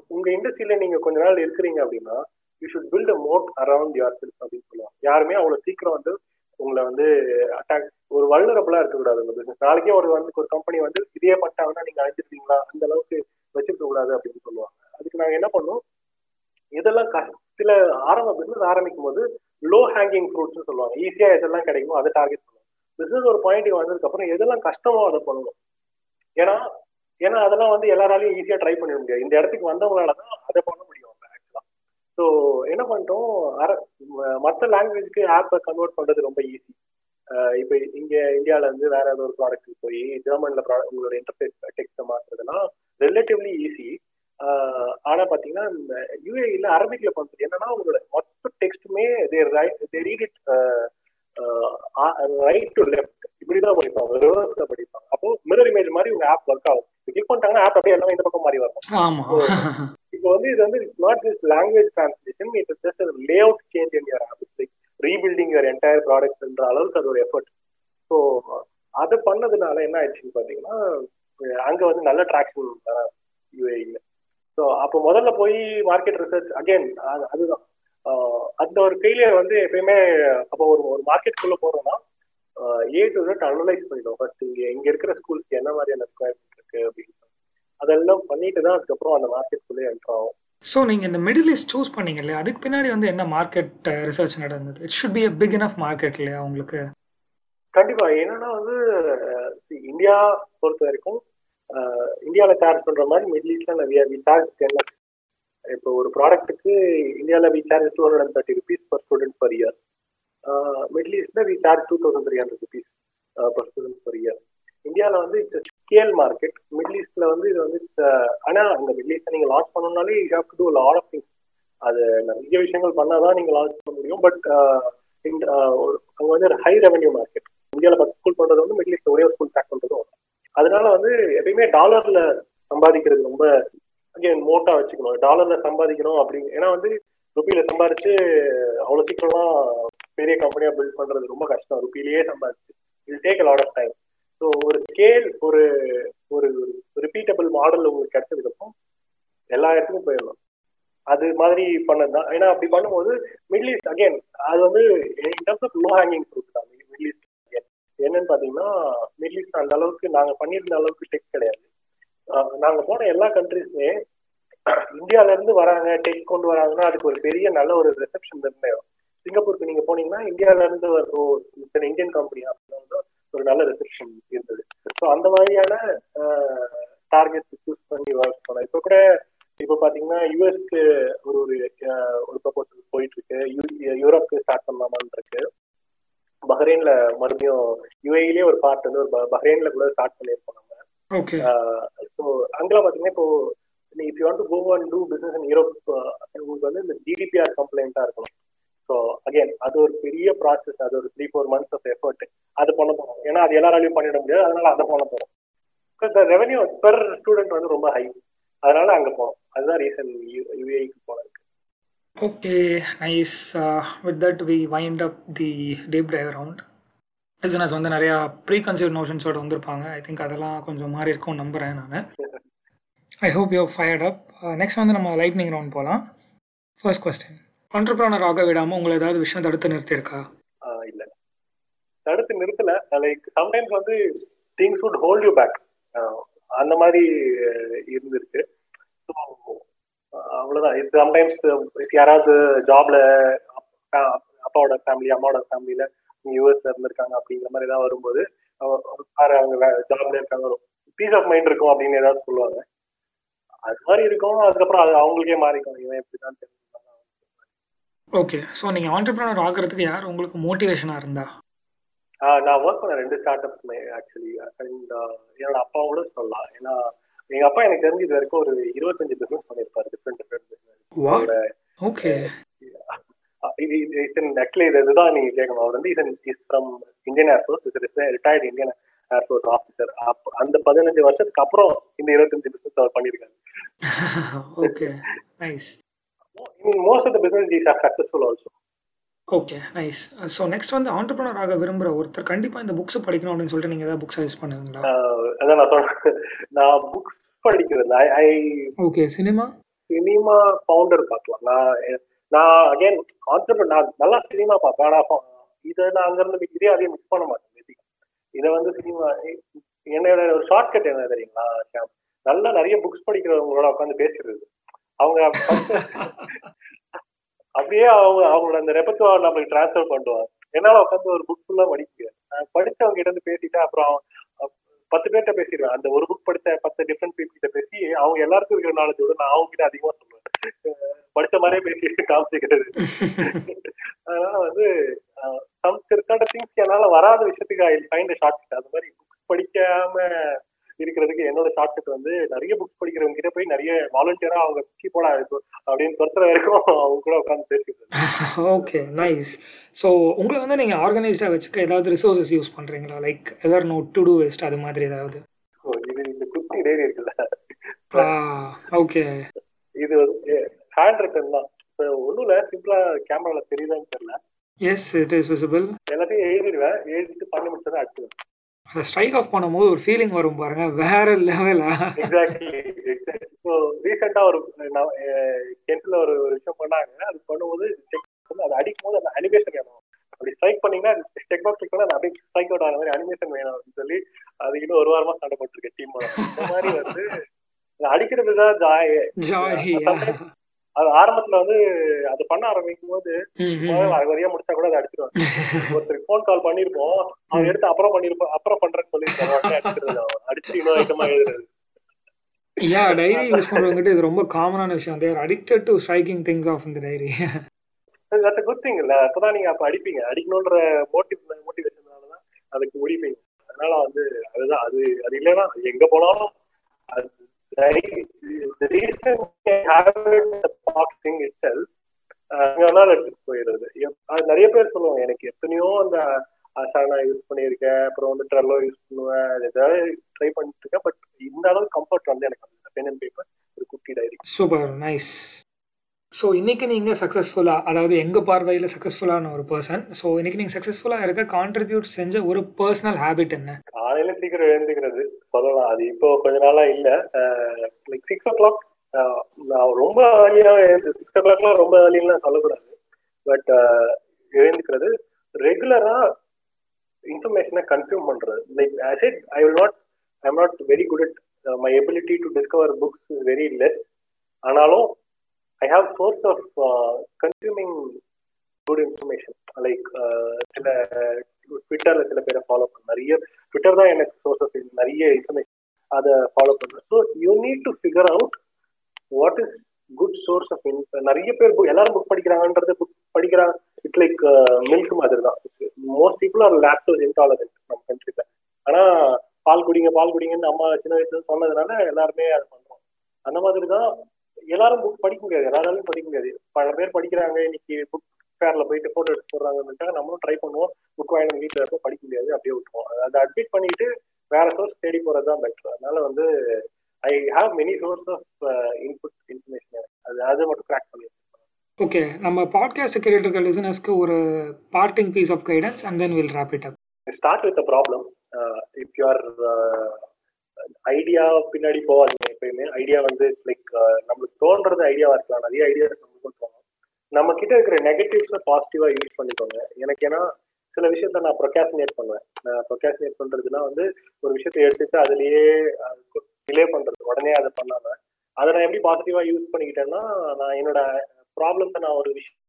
உங்க இண்டஸ்ட்ரியில நீங்க கொஞ்ச நாள் இருக்கிறீங்க அப்படின்னா you should build a moat around yourself அப்படின்னு சொல்லுவாங்க. யாருமே அவ்வளவு சீக்கிரம் வந்து உங்களை வந்து அட்டாக் ஒரு வல்லுறப்பெல்லாம் இருக்கக்கூடாது உங்க பிசினஸ் நாளைக்கே ஒரு வந்து ஒரு கம்பெனி வந்து இதே பட்டாங்கன்னா நீங்க அழைச்சிருக்கீங்களா அந்த அளவுக்கு வச்சிருக்க கூடாது அப்படின்னு சொல்லுவாங்க. அதுக்கு நாங்க என்ன பண்ணோம்? இதெல்லாம் சில ஆரம்ப பிசினஸ் ஆரம்பிக்கும் போது லோ ஹேங்கிங் ஃப்ரூட்ஸ் சொல்லுவாங்க. ஈஸியா எதெல்லாம் கிடைக்குமோ அதை டார்கெட் பண்ணுவோம் பிசினஸ் ஒரு பாயிண்ட் வந்ததுக்கு அப்புறம் எதெல்லாம் கஷ்டமோ அதை பண்ணணும். ஏன்னா ஏன்னா அதெல்லாம் வந்து எல்லாராலையும் ஈஸியா ட்ரை பண்ணிட முடியாது. இந்த இடத்துக்கு வந்தவங்களால தான் அதை பண்ண முடியும் ஆக்சுவலா ஸோ என்ன பண்ணிட்டோம்? மற்ற லாங்குவேஜ்க்கு ஆப்பை கன்வெர்ட் பண்றது ரொம்ப ஈஸி இப்போ இங்க இந்தியாவில இருந்து வேற ஏதோ ஒரு ப்ராடக்ட் போய் ஜெர்மன்ல உங்களோட இன்டர்ஃபேஸ் டெக்ஸ்ட் மாத்துறதுலாம் ரிலேட்டிவ்லி ஈஸி ஆனா பாத்தீங்கன்னா இந்த யூஏஇல அரபிக்ல பண்றது என்னன்னா உங்களோட மொத்த டெக்ஸ்ட்டுமே they read it right to left இப்படிதான் படிப்பாங்க. ரிவர்ஸ்ல படிப்பாங்க. அப்போ மிரர் இமேஜ் மாதிரி உங்க ஆப் ஒர்க் ஆகும். கிளிக் பண்ணிட்டாங்கன்னா ஆப் அப்படியே எல்லாமே இந்த பக்கம் மாறி வரும். இப்போ வந்து இது வந்து it's not just language translation it's just layout change in your app like rebuilding your entire ப்ராடக்ட்ன்ற அளவுக்கு அது ஒரு எஃபர்ட் ஸோ அது பண்ணதுனால என்ன ஆயிடுச்சுன்னு பாத்தீங்கன்னா அங்க வந்து நல்ல ட்ராக்ஷன் யூஏஇல ஸோ அப்போ முதல்ல போய் மார்க்கெட் ரிசர்ச் அகைன் அதுதான். அந்த ஒரு ஃபெயிலியர் வந்து எப்பயுமே அப்போ ஒரு ஒரு மார்க்கெட்டுக்குள்ள போறோம்னா ஏ டு ஜெட் அனலைஸ் பண்ணிடும் ஃபர்ஸ்ட் இங்க இங்க இருக்கிற ஸ்கூல்ஸ்க்கு என்ன மாதிரியான ரெக்குவயர்மெண்ட் இருக்கு அப்படின்னு. அதெல்லாம் பண்ணிட்டு தான் அதுக்கப்புறம் அந்த மார்க்கெட்டுக்குள்ளே என்டர் ஆகும் ஸோ நீங்கள் இந்த மிடில் ஈஸ்ட் சூஸ் பண்ணீங்க இல்லையா அதுக்கு பின்னாடி வந்து என்ன மார்க்கெட் ரிசர்ச் நடந்தது? It should be a big enough market இல்லையா உங்களுக்கு? கண்டிப்பா. என்னன்னா வந்து இந்தியா பொறுத்த வரைக்கும் இந்தியாவில் சார்ஜ் பண்ணுற மாதிரி மிடில் ஈஸ்ட்ல வி சார்ஜ் டென் லேக்ஸ் இப்போ ஒரு ப்ராடக்ட்டுக்கு இந்தியாவில் we charge two hundred and thirty rupees per student per year middle ஈஸ்டில் we charge two thousand three hundred rupees per student per year இந்தியாவில் வந்து இட்ஸ் ஸ்கேல் மார்க்கெட் மிடில் ஈஸ்ட்ல வந்து இது வந்து ஆனால் அந்த மிடில் ஈஸ்ட்டை நீங்கள் launch பண்ணணும்னாலே you have to do lot of things அது நிறைய விஷயங்கள் பண்ணால் தான் நீங்கள் லான்ச் பண்ண முடியும். பட் அங்கே வந்து ஹை ரெவன்யூ மார்க்கெட் இந்தியாவில் பத்து ஸ்கூல் பண்ணுறது வந்து மிடில் ஈஸ்ட்டில் ஒரே ஒரு ஸ்கூல் பேக் பண்ணுறதும் அதனால வந்து எப்பயுமே டாலர்ல சம்பாதிக்கிறது ரொம்ப அகைன் மோட்டா வச்சுக்கணும். டாலர்ல சம்பாதிக்கணும் அப்படிங்க ஏன்னா வந்து ருப்பியில சம்பாதிச்சு அவ்வளவு சீக்கிரமா பெரிய கம்பெனியா பில்ட் பண்றது ரொம்ப கஷ்டம். ருப்பிலேயே சம்பாதிச்சு will take lot of time so ஒரு ஸ்கேல் ஒரு ஒரு ரிப்பீட்டபிள் மாடல் உங்களுக்கு கிடைச்சதுக்கப்புறம் எல்லா இடத்துக்கும் போயிடலாம். அது மாதிரி பண்ணது தான் ஏன்னா அப்படி பண்ணும்போது மிடில் ஈஸ்ட் அகைன் அது வந்து in terms of low hanging fruit தான். என்னன்னு பாத்தீங்கன்னா மிடில் ஈஸ்ட் அந்த அளவுக்கு நாங்க பண்ணியிருந்த அளவுக்கு டெக் கிடையாது. நாங்க போன எல்லா கண்ட்ரிஸுமே இந்தியால இருந்து வராங்க டெக் கொண்டு வராங்கன்னா அதுக்கு ஒரு பெரிய நல்ல ஒரு ரிசப்ஷன் நிர்ணயம். சிங்கப்பூருக்கு நீங்க போனீங்கன்னா இந்தியால இருந்து இத்தனை இந்தியன் கம்பெனி அப்படின்னு ஒரு நல்ல ரிசப்ஷன் இருந்தது. ஸோ அந்த மாதிரியான டார்கெட் சூஸ் பண்ணி ஒர்க் பண்ணலாம் இப்போ கூட இப்போ பாத்தீங்கன்னா யூஎஸ்க்கு ஒரு ஒரு ஒரு ப்ரொபோசல் போயிட்டு இருக்கு. யூரோப்க்கு ஸ்டார்ட் பண்ணலாமான் இருக்கு. பஹ்ரைன்ல மறுபடியும் யுஏஇலேயே ஒரு பார்ட் வந்து ஒரு பஹ்ரைன்ல கூட ஸ்டார்ட் பண்ணியிருக்கோம் நம்ம. ஸோ அங்கெல்லாம் பாத்தீங்கன்னா இப்போ if you want to go and do business in Europe உங்களுக்கு வந்து இந்த ஜிடிபிஆர் கம்ப்ளைண்டா இருக்கணும். ஸோ அகைன் அது ஒரு பெரிய ப்ராசஸ் அது ஒரு three four months of effort அது பண்ண போறோம். ஏன்னா அது எல்லாராலையும் பண்ணிட முடியாது. அதனால அதை பண்ண போறோம். இந்த ரெவன்யூ பெர் ஸ்டூடெண்ட் வந்து ரொம்ப ஹை அதனால அங்க போனோம் அதுதான் ரீசன் யூஏக்கு போனது. Okay nice with that we wind up the deep dive round business வந்து நிறையா ப்ரீ கன்சீவ் நோஷன்ஸோட வந்திருப்பாங்க. ஐ திங்க் அதெல்லாம் கொஞ்சம் மாறி இருக்கும் நம்புகிறேன் நான். I hope you fired up next uh, வந்து நம்ம லைட்னிங் ரவுண்ட் போகலாம் ஃபர்ஸ்ட் கொஸ்டின் ஆண்டர்பிரனர் ஆக விடாமல் உங்களை ஏதாவது விஷயம் தடுத்து நிறுத்தியிருக்கா? இல்ல. தடுத்து நிறுத்தல. லைக் சம்டைம்ஸ் வந்து things would hold you back அந்த மாதிரி இருந்திருக்கு. ஸோ அவ்வளவுதான். இது சம்டைம்ஸ் யாராவது ஜாப்ல அப்பாவோட ஃபேமிலி அம்மாவோட ஃபேமிலியில யூஎஸ்ல இருந்திருக்காங்க அப்படிங்கிற மாதிரி ஏதாவது வரும்போது பாரு அவங்க ஜாப்ல இருக்காங்க ஒரு பீஸ் ஆஃப் மைண்ட் இருக்கும் அப்படின்னு ஏதாவது சொல்லுவாங்க. அது மாதிரி இருக்கும் அதுக்கப்புறம் அது அவங்களுக்கே மாறிக்கும். இவன் இப்படிதான் தெரிஞ்சுக்கலாம் ஓகே ஸோ நீங்கள் ஆண்டர்பிரனர் ஆகிறதுக்கு யார் உங்களுக்கு மோட்டிவேஷனாக இருந்தா? நான் ஒர்க் பண்ண ரெண்டு ஸ்டார்ட் அப்ஸ் ஆக்சுவலி அண்ட் என்னோட அப்பாவும் கூட சொல்லலாம். ஏன்னா எங்க அப்பா எனக்கு தெரிஞ்சு இது வரைக்கும் ஒரு இருபத்தஞ்சு பிசினஸ் பண்ணியிருப்பாரு டிஃப்ரெண்ட் டிஃப்ரெண்ட்? பிசினஸ் ஓகே இது ஆக்சுவலி இது இதுதான் நீங்க கேட்கணும். அவர் வந்து இதன் is from Indian air force is retired Indian air force officer அந்த பதினஞ்சு வருஷத்துக்கு அப்புறம் இந்த இருபத்தஞ்சு பிசினஸ் அவர் பண்ணியிருக்காரு okay nice most of the business is successful also okay nice so next வந்து ஆண்டர்பிரனர் ஆக விரும்புகிற ஒருத்தர் கண்டிப்பாக இந்த புக்ஸ் படிக்கணும் அப்படின்னு சொல்லிட்டு நீங்கள் ஏதாவது புக் சஜஸ்ட் பண்ணுவீங்களா? அதான் நான் சொன்னேன் நான் புக்ஸ் படிக்கிறது I okay cinema cinema founder பார்க்கலாம். நான் நான் அகைன் கான்செப்ட் நான் நல்லா சினிமா பார்ப்பேன். ஃப- இதை நான் அங்கிருந்து இதே அதையும் மிஸ் பண்ண மாட்டேன் இதை வந்து சினிமா என்னோட ஒரு ஷார்ட்கட் என்ன தெரியுங்களா ஷியாம் நல்லா நிறைய புக்ஸ் படிக்கிறவங்களோட உட்காந்து பேசுறது. அவங்க [laughs] அப்படியே அவங்க அவங்களோட அந்த ரெப்பத்துவார் நம்மளுக்கு டிரான்ஸ்ஃபர் பண்ணுவாங்க. என்னால உட்காந்து ஒரு புக் ஃபுல்லா படிக்க படிச்சவங்க கிட்ட இருந்து பேசிட்டு அப்புறம் பத்து பேர்கிட்ட பேசிடுவேன். அந்த ஒரு புக் படிச்ச பத்து டிஃப்ரெண்ட் பீப்புள் கிட்ட பேசி அவங்க எல்லாருக்கும் இருக்கிற நாலேஜ் விட நான் அவங்க கிட்ட அதிகமா சொல்லுவேன். படிச்ச மாதிரியே பேசி காமிச்சிக்கிறது. அதனால வந்து சம் certain திங்ஸ் என்னால வராத விஷயத்துக்கு ஐ ஃபைண்ட் ஷார்ட் அது மாதிரி புக்ஸ் படிக்காம இருக்கிறதுக்கு என்னோட ஷார்ட் வந்து நிறைய புக்ஸ் படிக்கிறவங்க கிட்ட போய் நிறைய வாலண்டியரா அவங்க கீ போடா இருக்கும் அப்படின்னு துரத்துற வரைக்கும் அவங்க கூட உட்காந்து பேசிக்கிறது ஓகே நைஸ் ஸோ உங்களை வந்து நீங்கள் ஆர்கனைஸ்டாக வச்சுக்க ஏதாவது ரிசோர்ஸஸ் யூஸ் பண்ணுறீங்களா like Evernote to do waste அது மாதிரி ஏதாவது? இது இந்த குட்டி டைரி இருக்குல்ல? [laughs] ஓகே இது வந்து ஹேண்ட் ரிட்டன் தான். இப்போ ஒன்றும் இல்லை சிம்பிளா கேமரால தெரியுதான்னு தெரியல. எஸ் இட் இஸ் விசிபிள் எல்லாத்தையும் எழுதிடுவேன். எழுதிட்டு பண்ணி முடிச்சதை அடிச்சிடுவேன் அதை ஸ்ட்ரைக் ஆஃப் பண்ணும்போது ஒரு ஃபீலிங் வரும் பாருங்க. வேற லெவலா எக்ஸாக்ட்லி ஸோ ரீசெண்டாக ஒரு டென்த்தில் ஒரு ஒரு விஷயம் பண்ணாங்க. அது பண்ணும்போது அது அடிக்கும் போது அந்த அனிமேஷன் வேணும். அப்படி ஸ்ட்ரைக் பண்ணீங்கன்னா செக் பாக்ஸ் பண்ணா அது அப்படியே ஸ்ட்ரைக் அவுட் ஆகிற மாதிரி அனிமேஷன் வேணும் அப்படின்னு சொல்லி அது இன்னும் ஒரு வாரமா சண்டை போட்டிருக்கேன் டீமோட இந்த மாதிரி வந்து அடிக்கிறது தான் ஜாய். ஜாய் அது ஆரம்பத்துல வந்து அது பண்ண ஆரம்பிக்கும் போது வரையா முடிச்சா கூட அதை அடிச்சிருவாங்க. ஒருத்தருக்கு ஃபோன் கால் பண்ணிருப்போம் அவன் எடுத்து அப்புறம் பண்ணிருப்போம் அப்புறம் பண்றேன்னு அவன் அடிச்சு இன்னொரு ஐட்டமா எழுதுறது. யா டைரி யூஸ் பண்ணுறவங்ககிட்ட இது ரொம்ப காமனான விஷயம். There addicted to striking things off இந்த டைரி தட்ஸ் குட் திங் இல்ல. அப்பதான் நீங்க அப்ப அடிப்பீங்க. அடிக்கணும்ன்ற மோட்டிவ் மோட்டிவேஷனால தான் அதுக்கு முடிப்பீங்க. அதனால வந்து அதுதான் அது அது இல்லைன்னா எங்க போனாலும் அது ரீசன் பாக்ஸிங் இட்செல் வேணாலும் எடுத்துட்டு போயிடுறது நிறைய பேர் சொல்லுவாங்க எனக்கு எத்தனையோ அந்த அசானா யூஸ் பண்ணியிருக்கேன் அப்புறம் வந்து ட்ரெல்லோ யூஸ் பண்ணுவேன் ஏதாவது ட்ரை பண்ணிட்டு இருக்கேன் பட் இந்த அளவுக்கு கம்ஃபர்ட் வந்து எனக்கு அந்த பென் அண்ட் பேப்பர் ஒரு குட்டி டைரி சூப்பர் நைஸ் ஸோ இன்னைக்கு நீங்கள் சக்ஸஸ்ஃபுல்லாக அதாவது எங்கள் பார்வையில் சக்ஸஸ்ஃபுல்லான ஒரு பர்சன் ஸோ இன்னைக்கு நீங்கள் சக்ஸஸ்ஃபுல்லாக இருக்க கான்ட்ரிபியூட் செஞ்ச ஒரு பர்சனல் ஹேபிட் என்ன? காலையில சீக்கிரம் எழுந்துக்கிறது சொல்லலாம். அது இப்போ கொஞ்ச நாளா இல்ல. லைக் சிக்ஸ் ஓ கிளாக் நான் ரொம்ப ஏர்லியா சிக்ஸ் ஓ கிளாக்லாம் ரொம்ப ஏர்லியெல்லாம் சொல்லக்கூடாது. பட் எழுந்துக்கிறது ரெகுலரா இன்ஃபர்மேஷனை கன்சியூம் பண்றது. Like I said I will not I am not very good at my ability to discover books is very less ஆனாலும் I have source of consuming good information like சில ட்விட்டர்ல சில பேரை ஃபாலோ பண்ண நிறைய ட்விட்டர் தான் எனக்கு சோர்சஸ் நிறைய இன்ஃபர்மேஷன் அதை ஃபாலோ பண்ணுறேன் so you need to figure out what is good source of நிறைய பேர் எல்லாரும் புக் படிக்கிறாங்கன்றது புக் படிக்கிறாங்க இட்ஸ் லைக் மில்க் uh, மாதிரி தான் most people are lactose intolerant நம்ம கண்ட்ரில ஆனா பால் குடிங்க பால் குடிங்கன்னு அம்மா சின்ன வயசுல சொன்னதுனால எல்லாருமே அதை பண்றோம். அந்த மாதிரி தான் எல்லாரும் புக் படிக்க முடியாது. எல்லாராலையும் படிக்க முடியாது. பல பேர் படிக்கிறாங்க. இன்னைக்கு புக் ஃபேர்ல போயிட்டு போட்டோ எடுத்து போடுறாங்கன்னு நம்மளும் ட்ரை பண்ணுவோம். புக் வாங்கி வீட்டில் இருப்போம் படிக்க முடியாது அப்படியே விட்டுருவோம். அதை அட்மிட் பண்ணிட்டு வேற சோர்ஸ் தேடி போறது தான் பெட்டர் அதனால வந்து I have many source of input information அது அது மட்டும் கிராக் பண்ணி ஓகே நம்ம பாட்காஸ்ட் கேட்டுட்டு இருக்க லிசனர்ஸ்க்கு ஒரு parting piece of guidance and then will wrap it up start with problem if your idea பின்னாடி போகாதீங்க எப்பயுமே. ஐடியா வந்து லைக் நம்மளுக்கு தோன்றது ஐடியாவா இருக்கலாம். நிறைய ஐடியா நம்ம கிட்ட இருக்கிற நெகட்டிவ்ஸை பாசிட்டிவா யூஸ் பண்ணிக்கோங்க. எனக்கு ஏன்னா சில விஷயத்த நான் ப்ரொகாசினேட் பண்ணுவேன். நான் ப்ரொகாசினேட் பண்றதுன்னா வந்து ஒரு விஷயத்த எடுத்துட்டு அதுலயே டிலே பண்றது உடனே அதை பண்ணாம அதை நான் எப்படி பாசிட்டிவா யூஸ் பண்ணிக்கிட்டேன்னா நான் என்னோட ப்ராப்ளத்தை நான் ஒரு விஷயம்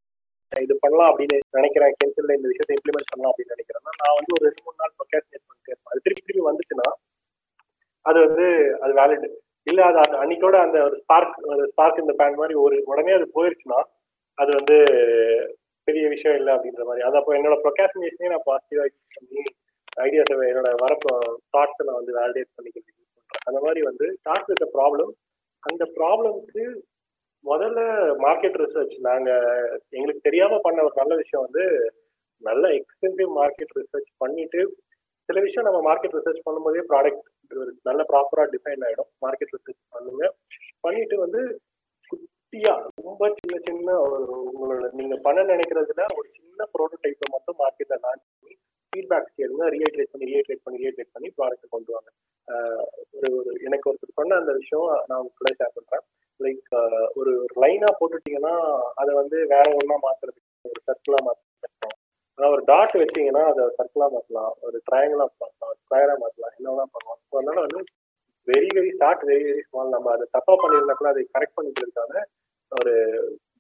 இது பண்ணலாம் அப்படின்னு நினைக்கிறேன் கேன்சல்ல இந்த விஷயத்தை இம்ப்ளிமெண்ட் பண்ணலாம் அப்படின்னு நினைக்கிறேன்னா நான் வந்து ஒரு ரெண்டு மூணு நாள் ப்ரொகாசினேட் பண்ணிட்டே இருப்பேன். அது திருப்பி திருப்பி வந்துச்சுன்னா அது வந்து அது வேலிட் இல்ல அது அன்னைக்கோட அந்த ஒரு ஸ்பார்க் ஒரு ஸ்பார்க் இந்த பேண்ட் மாதிரி ஒரு உடனே அது போயிருச்சுன்னா அது வந்து பெரிய விஷயம் இல்லை அப்படின்ற மாதிரி. அது அப்போ என்னோட ப்ரொகாசினேஷனே நான் பாசிட்டிவா யூஸ் பண்ணி ஐடியாஸ் என்னோட வர தாட்ஸை நான் வந்து வேலிடேட் பண்ணிக்கிறதுக்கு யூஸ் பண்றேன். அந்த மாதிரி வந்து ஸ்டார்ட் வித் ப்ராப்ளம் அந்த ப்ராப்ளம்க்கு முதல்ல மார்க்கெட் ரிசர்ச் நாங்க எங்களுக்கு தெரியாம பண்ண ஒரு நல்ல விஷயம் வந்து நல்ல எக்ஸ்பென்சிவ் மார்க்கெட் ரிசர்ச் பண்ணிட்டு சில விஷயம் நம்ம மார்க்கெட் ரிசர்ச் பண்ணும்போதே ப்ராடக்ட் நல்ல ப்ராப்பரா டிஃபைன் ஆயிடும். மார்க்கெட் ரிசர்ச் பண்ணுங்க. பண்ணிட்டு வந்து குட்டியா ரொம்ப சின்ன சின்ன ஒரு உங்களோட நீங்க பண்ண நினைக்கிறதுல ஒரு சின்ன ப்ரோட்டோடைப்பை மட்டும் மார்க்கெட்ல லான்ச் பண்ணி ஃபீட்பேக் கேளுங்க. ரீஹைட்ரேட் பண்ணி ரீஹைட்ரேட் பண்ணி ரீஹைட்ரேட் பண்ணி ப்ராடக்ட் கொண்டு வாங்க. ஒரு ஒரு எனக்கு ஒருத்தர் பண்ண அந்த விஷயம் நான் உங்க ஷேர் பண்றேன். லைக் ஒரு லைனா போட்டுட்டீங்கன்னா அதை வந்து வேற ஒன்றா மாத்துறதுக்கு ஒரு சர்க்கிளா மாத்திருக்கோம் ஆனால் ஒரு டாட் வச்சீங்கன்னா அதை சர்க்கிளா மாற்றலாம் ஒரு ட்ரையாங்கிளா மாற்றலாம் ஸ்கொயரா மாற்றலாம் என்னெல்லாம் பண்ணலாம். ஸோ அதனால வந்து very very start very very small நம்ம அதை தப்பா பண்ணியிருந்தா கூட அதை கரெக்ட் பண்ணிக்கிறதுக்கான ஒரு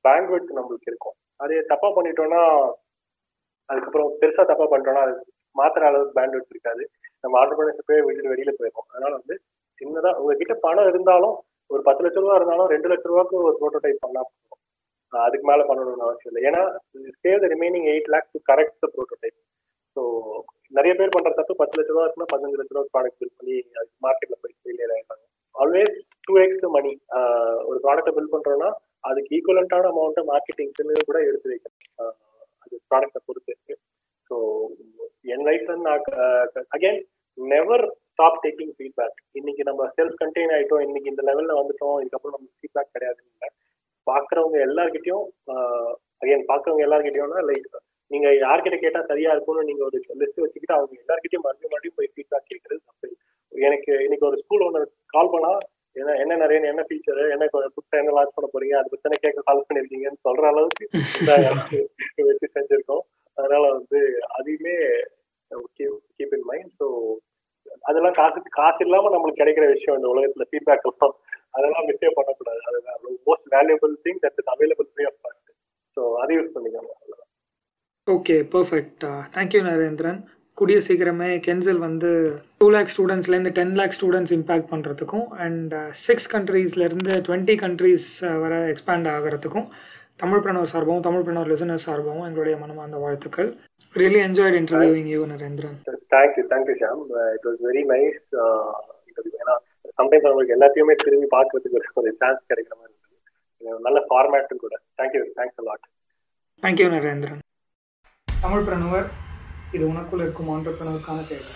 பேங்க்வெட் நம்மளுக்கு இருக்கும். அது தப்பா பண்ணிட்டோம்னா அதுக்கப்புறம் பெருசா தப்பா பண்ணிட்டோம்னா அது மாத்திர அளவுக்கு பேண்ட்விட் இருக்காது. நம்ம ஆண்டர்பிரினர்ஷிப்பே விட்டுட்டு வெளியில போயிருக்கோம். அதனால வந்து சின்னதா உங்ககிட்ட பணம் இருந்தாலும் ஒரு பத்து லட்ச ரூபா இருந்தாலும் ரெண்டு லட்ச ரூபாய்க்கு ஒரு ப்ரோட்டோடைப் பண்ணா போதும். அதுக்கு மேல பண்ணணும்னு அவசியம் இல்லை. ஏன்னா save the remaining eight lakhs to correct the prototype so நிறைய பேர் பண்ற தப்பு பத்து லட்ச ரூபா இருக்குன்னா பதினஞ்சு லட்ச ரூபா ப்ராடக்ட் பில் பண்ணி மார்க்கெட்ல போய் ஃபெயிலியர் ஆயிட்டாங்க ஆல்வேஸ் டூ எக்ஸ் மணி ஒரு ப்ராடக்ட்டை பில் பண்றோம்னா அதுக்கு ஈக்குவலண்டான அமௌண்ட்டை மார்க்கெட்டிங்ஸ்ன்னு கூட எடுத்து வைக்கிறேன் அது ப்ராடக்ட்டை பொறுத்து ஸோ என் லைஃப்ல நான் again never stop taking feedback இன்னைக்கு நம்ம செல்ஃப் கண்டெயின் ஆயிட்டோம். இன்னைக்கு இந்த லெவல்ல வந்துட்டோம். இதுக்கப்புறம் நம்ம ஃபீட்பேக் கிடையாதுன்னு இல்லை. பாக்குறவங்க எல்லார்கிட்டயும் அகைன் பாக்குறவங்க எல்லார்கிட்டயும்னா லைக் நீங்க யார்கிட்ட கேட்டா சரியா இருக்கும்னு நீங்க ஒரு லிஸ்ட் வச்சுக்கிட்டு அவங்க எல்லார்கிட்டயும் மறுபடியும் மறுபடியும் போய் ஃபீட்பேக் கேட்கறது தப்பு. எனக்கு இன்னைக்கு ஒரு ஸ்கூல் ஒன்று கால் பண்ணா என்ன என்ன நிறைய என்ன ஃபீச்சர் என்ன புதுசாக என்ன லான்ச் பண்ண போறீங்க அது பத்தின கேட்க கால் பண்ணிருக்கீங்கன்னு சொல்ற அளவுக்கு [laughs] வச்சு செஞ்சிருக்கோம். அதனால வந்து அதையுமே கீப் இன் மைண்ட் ஸோ அதெல்லாம் காசு காசு இல்லாம நம்மளுக்கு கிடைக்கிற விஷயம் இந்த உலகத்துல ஃபீட்பேக் [laughs] எல்லாம். அதெல்லாம் மிஸ்டே பண்ணக்கூடாது. அதுதான் most valuable thing that is available free of cost so அதை யூஸ் பண்ணிக்கோங்க. Okay perfect thank you Narendran கூடிய சீக்கிரமே கென்சல் வந்து டூ லேக் ஸ்டூடெண்ட்ஸ்லேருந்து டென் லேக் ஸ்டூடெண்ட்ஸ் இம்பேக்ட் பண்ணுறதுக்கும் அண்ட் சிக்ஸ் கண்ட்ரீஸ்லேருந்து டுவெண்ட்டி கண்ட்ரீஸ் வர எக்ஸ்பேண்ட் ஆகிறதுக்கும் தமிழ் பிரணவர் சார்பாகவும் தமிழ் பிரணவர் லிசனர்ஸ் சார்பாகவும் எங்களுடைய மனமார்ந்த வாழ்த்துக்கள். Really enjoyed interviewing you Narendran. Thank you thank you Sham it was very nice ஏன்னா சம்டைம்ஸ் நம்மளுக்கு எல்லாத்தையுமே திரும்பி பார்க்கறதுக்கு ஒரு சான்ஸ் கிடைக்கிற மாதிரி இருந்தது. நல்ல ஃபார்மேட்டும் கூட. Thank you thanks a lot thank you Narendran. Tamil Pranavar இது உனக்குள் இருக்கும் ஆண்டர்பனருக்கான தேவை.